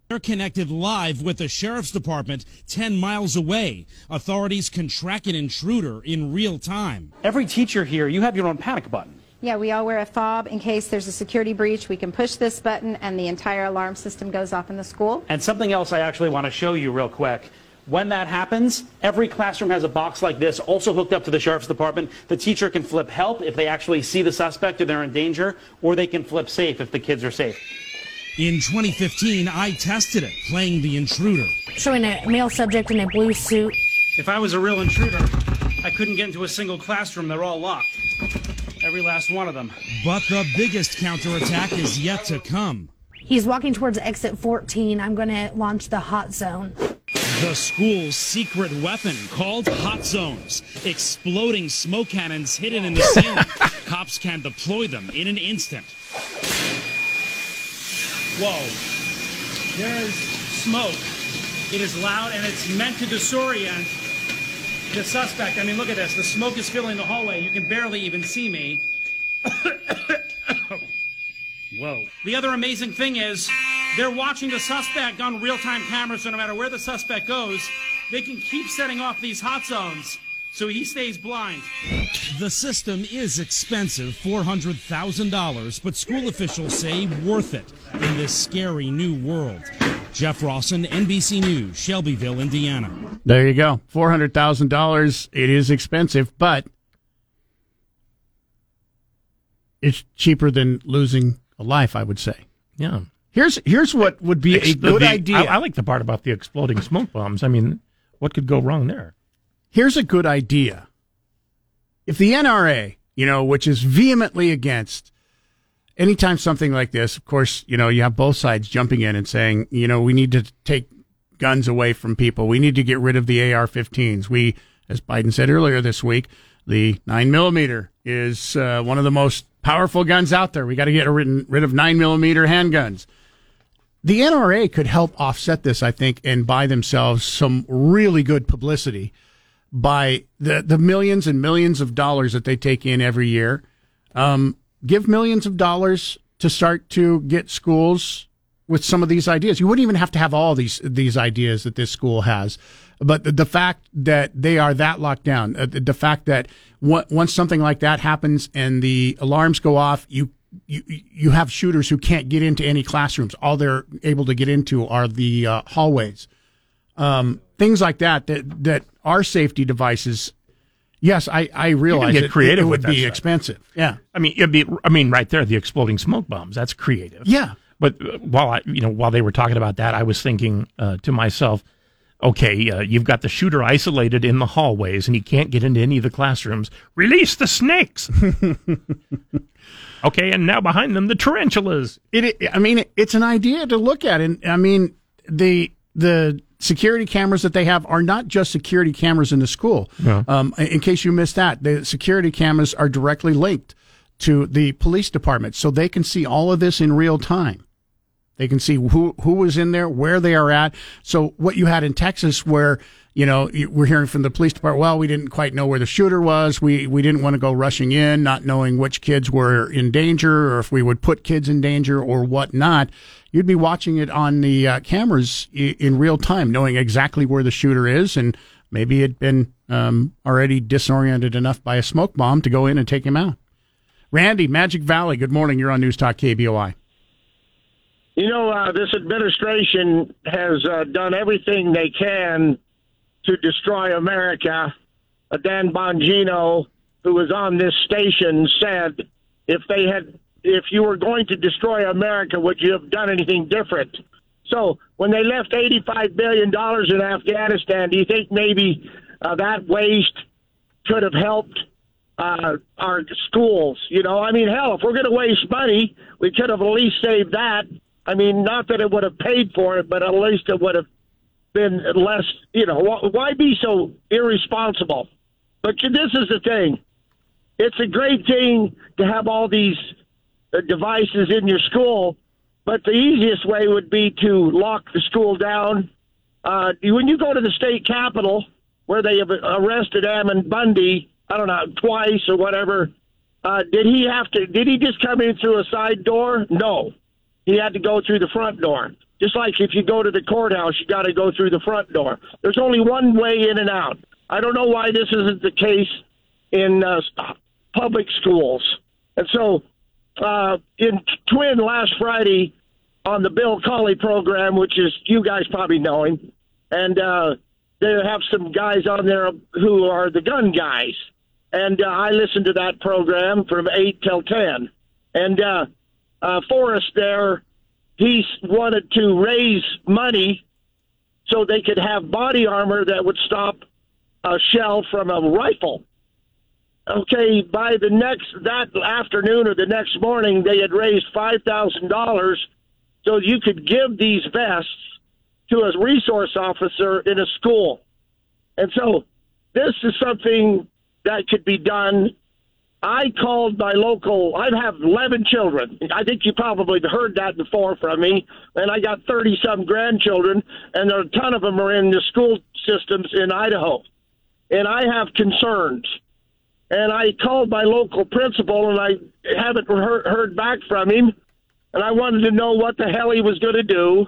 they're connected live with the sheriff's department 10 miles away. Authorities can track an intruder in real time. Every teacher here, you have your own panic button. Yeah, we all wear a fob in case there's a security breach. We can push this button, and the entire alarm system goes off in the school. And something else I actually want to show you real quick. When that happens, every classroom has a box like this, also hooked up to the sheriff's department. The teacher can flip help if they actually see the suspect or they're in danger, or they can flip safe if the kids are safe. In 2015, I tested it, playing the intruder. Showing a male subject in a blue suit. If I was a real intruder, I couldn't get into a single classroom. They're all locked. Every last one of them. But the biggest counterattack is yet to come. He's walking towards exit 14. I'm going to launch the hot zone. The school's secret weapon called hot zones. Exploding smoke cannons hidden in the ceiling. (laughs) Cops can deploy them in an instant. Whoa. There is smoke It is loud and it's meant to disorient the suspect. I mean, look at this. The smoke is filling the hallway. You can barely even see me. (coughs) Whoa. The other amazing thing is they're watching the suspect on real time cameras, so no matter where the suspect goes, they can keep setting off these hot zones so he stays blind. The system is expensive $400,000, but school officials say worth it in this scary new world. Jeff Rossen, NBC News, Shelbyville, Indiana. There you go. Four hundred thousand dollars. It is expensive, but it's cheaper than losing a life. I would say. Yeah. Here's here's what would be a good the- idea. I, I like the part about the exploding smoke bombs. I mean, what could go wrong there? Here's a good idea. If the NRA, you know, which is vehemently against anytime something like this, of course, you know, you have both sides jumping in and saying, you know, we need to take guns away from people. We need to get rid of the AR 15s. We, as Biden said earlier this week, the 9 millimeter is uh, one of the most powerful guns out there. We got to get rid, rid of 9 millimeter handguns. The NRA could help offset this, I think, and buy themselves some really good publicity by the, the millions and millions of dollars that they take in every year. Um, give millions of dollars to start to get schools with some of these ideas. You wouldn't even have to have all these these ideas that this school has, but the, the fact that they are that locked down, uh, the, the fact that once something like that happens and the alarms go off, you. You, you have shooters who can't get into any classrooms. All they're able to get into are the uh, hallways. Um, things like that, that, that are safety devices. Yes, I, I realize get it, creative it would be stuff. expensive. Yeah. I mean, it'd be. I mean, right there, the exploding smoke bombs. That's creative. Yeah. But uh, while I, you know, while they were talking about that, I was thinking uh, to myself, okay, uh, you've got the shooter isolated in the hallways, and he can't get into any of the classrooms. Release the snakes. (laughs) okay, and now behind them, the tarantulas. It, I mean, it's an idea to look at, and I mean, the the security cameras that they have are not just security cameras in the school. Yeah. Um, in case you missed that, the security cameras are directly linked to the police department, so they can see all of this in real time. They can see who who was in there, where they are at. So what you had in Texas, where you know we're hearing from the police department, well, we didn't quite know where the shooter was. We we didn't want to go rushing in, not knowing which kids were in danger, or if we would put kids in danger, or whatnot. You'd be watching it on the uh, cameras i- in real time, knowing exactly where the shooter is, and maybe it'd been um, already disoriented enough by a smoke bomb to go in and take him out. Randy, Magic Valley. Good morning. You're on News Talk KBOI. You know, uh, this administration has uh, done everything they can to destroy America. Uh, Dan Bongino, who was on this station, said, "If they had, if you were going to destroy America, would you have done anything different?" So, when they left eighty-five billion dollars in Afghanistan, do you think maybe uh, that waste could have helped uh, our schools. You know, I mean, hell, if we're going to waste money, we could have at least saved that. I mean, not that it would have paid for it, but at least it would have been less. You know, why be so irresponsible? But this is the thing. It's a great thing to have all these devices in your school, but the easiest way would be to lock the school down. Uh, when you go to the state capitol, where they have arrested Ammon Bundy, I don't know, twice or whatever. Uh, did he have to? Did he just come in through a side door? No, he had to go through the front door. Just like if you go to the courthouse, you got to go through the front door. There's only one way in and out. I don't know why this isn't the case in uh, public schools. And so, uh, in Twin last Friday on the Bill Colley program, which is you guys probably know him, and uh, they have some guys on there who are the gun guys. And uh, I listened to that program from 8 till 10. And uh, uh, Forrest there, he wanted to raise money so they could have body armor that would stop a shell from a rifle. Okay, by the next that afternoon or the next morning, they had raised five thousand dollars so you could give these vests to a resource officer in a school. And so this is something that could be done I called my local. I have 11 children. I think you probably heard that before from me. And I got 30 some grandchildren, and a ton of them are in the school systems in Idaho. And I have concerns. And I called my local principal, and I haven't heard, heard back from him. And I wanted to know what the hell he was going to do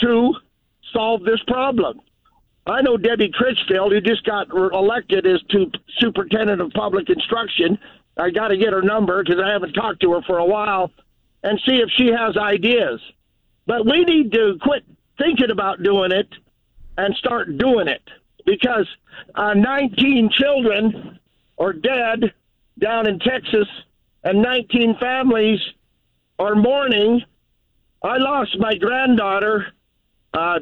to solve this problem. I know Debbie Critchfield, who just got elected as to superintendent of public instruction. I got to get her number because I haven't talked to her for a while and see if she has ideas. But we need to quit thinking about doing it and start doing it because uh, 19 children are dead down in Texas and 19 families are mourning. I lost my granddaughter uh,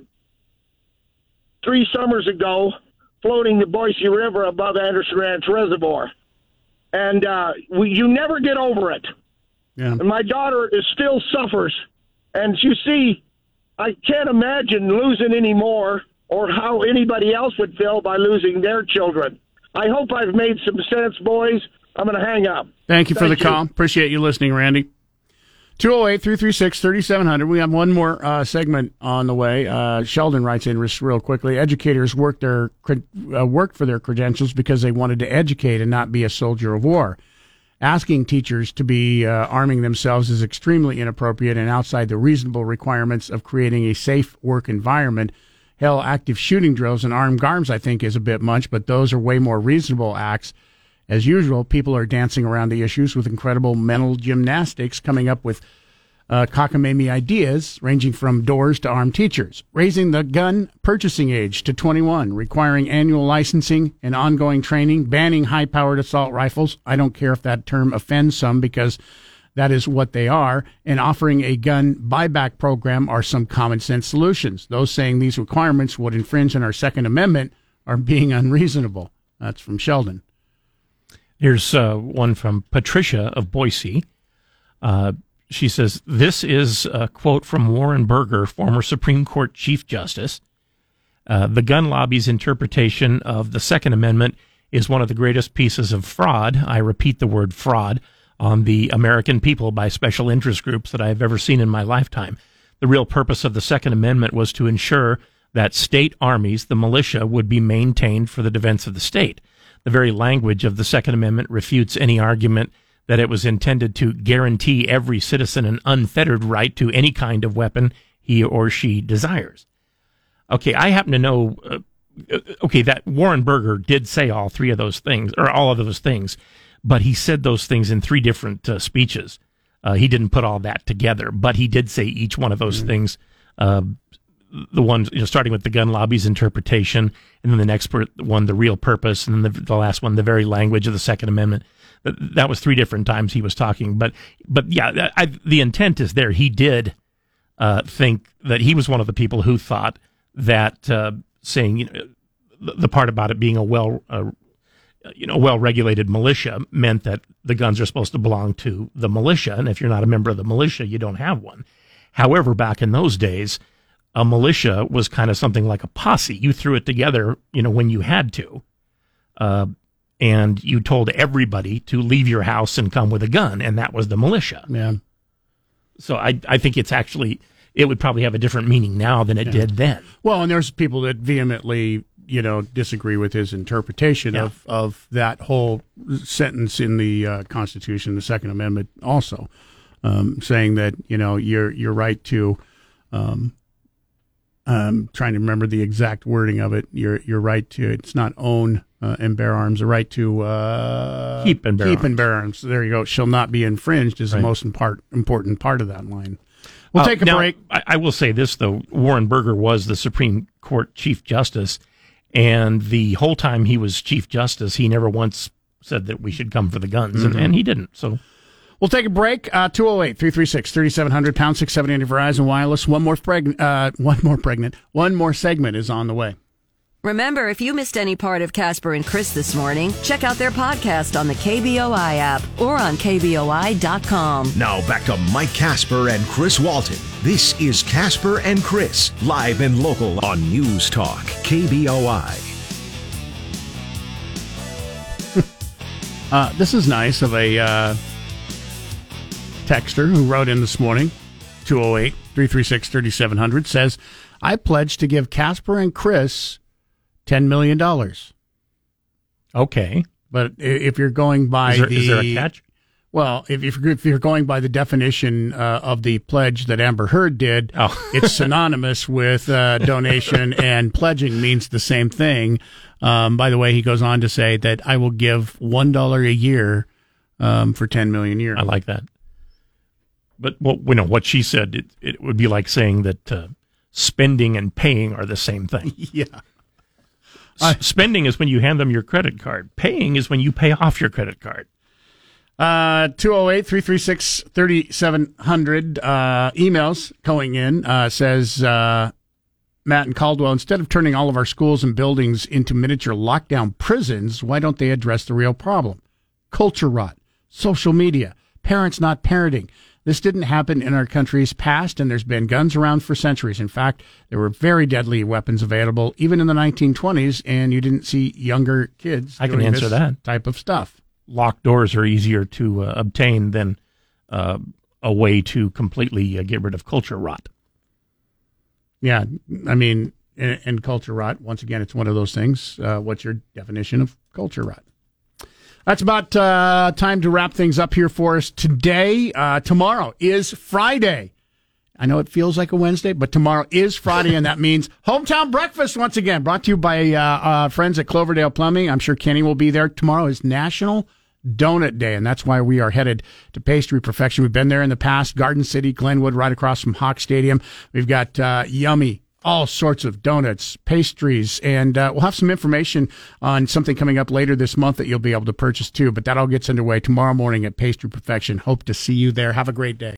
three summers ago floating the Boise River above Anderson Ranch Reservoir. And uh, we, you never get over it. Yeah. And my daughter is still suffers. And you see, I can't imagine losing any more or how anybody else would feel by losing their children. I hope I've made some sense, boys. I'm going to hang up. Thank you for Thank the call. Appreciate you listening, Randy. 208 336 3700. We have one more uh, segment on the way. Uh, Sheldon writes in real quickly. Educators worked, their, uh, worked for their credentials because they wanted to educate and not be a soldier of war. Asking teachers to be uh, arming themselves is extremely inappropriate and outside the reasonable requirements of creating a safe work environment. Hell, active shooting drills and armed arms, I think, is a bit much, but those are way more reasonable acts. As usual, people are dancing around the issues with incredible mental gymnastics, coming up with uh, cockamamie ideas ranging from doors to armed teachers, raising the gun purchasing age to 21, requiring annual licensing and ongoing training, banning high powered assault rifles. I don't care if that term offends some because that is what they are, and offering a gun buyback program are some common sense solutions. Those saying these requirements would infringe on our Second Amendment are being unreasonable. That's from Sheldon. Here's uh, one from Patricia of Boise. Uh, she says, This is a quote from Warren Burger, former Supreme Court Chief Justice. Uh, the gun lobby's interpretation of the Second Amendment is one of the greatest pieces of fraud. I repeat the word fraud on the American people by special interest groups that I have ever seen in my lifetime. The real purpose of the Second Amendment was to ensure that state armies, the militia, would be maintained for the defense of the state. The very language of the Second Amendment refutes any argument that it was intended to guarantee every citizen an unfettered right to any kind of weapon he or she desires. Okay, I happen to know. Uh, okay, that Warren Burger did say all three of those things, or all of those things, but he said those things in three different uh, speeches. Uh, he didn't put all that together, but he did say each one of those things. Uh, the one, you know, starting with the gun lobby's interpretation, and then the next per- one, the real purpose, and then the, the last one, the very language of the Second Amendment. That, that was three different times he was talking, but but yeah, I, the intent is there. He did uh, think that he was one of the people who thought that uh, saying you know the, the part about it being a well uh, you know well regulated militia meant that the guns are supposed to belong to the militia, and if you're not a member of the militia, you don't have one. However, back in those days, a militia was kind of something like a posse. You threw it together, you know, when you had to. Uh, and you told everybody to leave your house and come with a gun, and that was the militia. Yeah. So I, I think it's actually, it would probably have a different meaning now than it Yeah. did then. Well, and there's people that vehemently, you know, disagree with his interpretation Yeah. of, of that whole sentence in the uh, Constitution, the Second Amendment, also um, saying that you know you're you're right to. Um, um, trying to remember the exact wording of it. You're you're right to. It's not own uh, and bear arms. The right to uh, Keep and bear keep arms. and bear arms. There you go. Shall not be infringed is Right. the most impart, important part of that line. We'll Uh, take a now, break. I, I will say this though: Warren Burger was the Supreme Court Chief Justice, and the whole time he was Chief Justice, he never once said that we should come for the guns, Mhm. and, and he didn't. So We'll take a break. Uh, 208 336 3700 pound 670 Verizon Wireless. One more, preg- uh, one more pregnant. One more segment is on the way. Remember, if you missed any part of Casper and Chris this morning, check out their podcast on the KBOI app or on KBOI.com. Now back to Mike Casper and Chris Walton. This is Casper and Chris, live and local on News Talk, KBOI. (laughs) Uh, this is nice of a uh, texter who wrote in this morning, 208 336 3700, says, I pledge to give Casper and Chris $10 million. Okay. But if you're going by Is there- the. is there a catch? Well, if, if, you're, if you're going by the definition uh, of the pledge that Amber Heard did, Oh. (laughs) it's synonymous with uh, donation (laughs) and pledging means the same thing. Um, by the way, he goes on to say that I will give $1 a year um, for 10 million years. I like that. But what you know, what she said, it, it would be like saying that uh, spending and paying are the same thing. (laughs) yeah. S- spending is when you hand them your credit card. Paying is when you pay off your credit card. Uh, 208 336 3700. Uh, emails going in uh, says uh, Matt and Caldwell, instead of turning all of our schools and buildings into miniature lockdown prisons, why don't they address the real problem? Culture rot, social media, parents not parenting. This didn't happen in our country's past, and there's been guns around for centuries. In fact, there were very deadly weapons available even in the 1920s, and you didn't see younger kids. I can answer this that. type of stuff. Locked doors are easier to uh, obtain than uh, a way to completely uh, get rid of culture rot. Yeah, I mean, and, and culture rot. Once again, it's one of those things. Uh, what's your definition of culture rot? That's about uh, time to wrap things up here for us today. Uh, tomorrow is Friday. I know it feels like a Wednesday, but tomorrow is Friday, and that means (laughs) hometown breakfast once again. Brought to you by uh, uh, friends at Cloverdale Plumbing. I'm sure Kenny will be there. Tomorrow is National Donut Day, and that's why we are headed to Pastry Perfection. We've been there in the past. Garden City, Glenwood, right across from Hawk Stadium. We've got uh, yummy all sorts of donuts, pastries, and uh, we'll have some information on something coming up later this month that you'll be able to purchase too. But that all gets underway tomorrow morning at Pastry Perfection. Hope to see you there. Have a great day.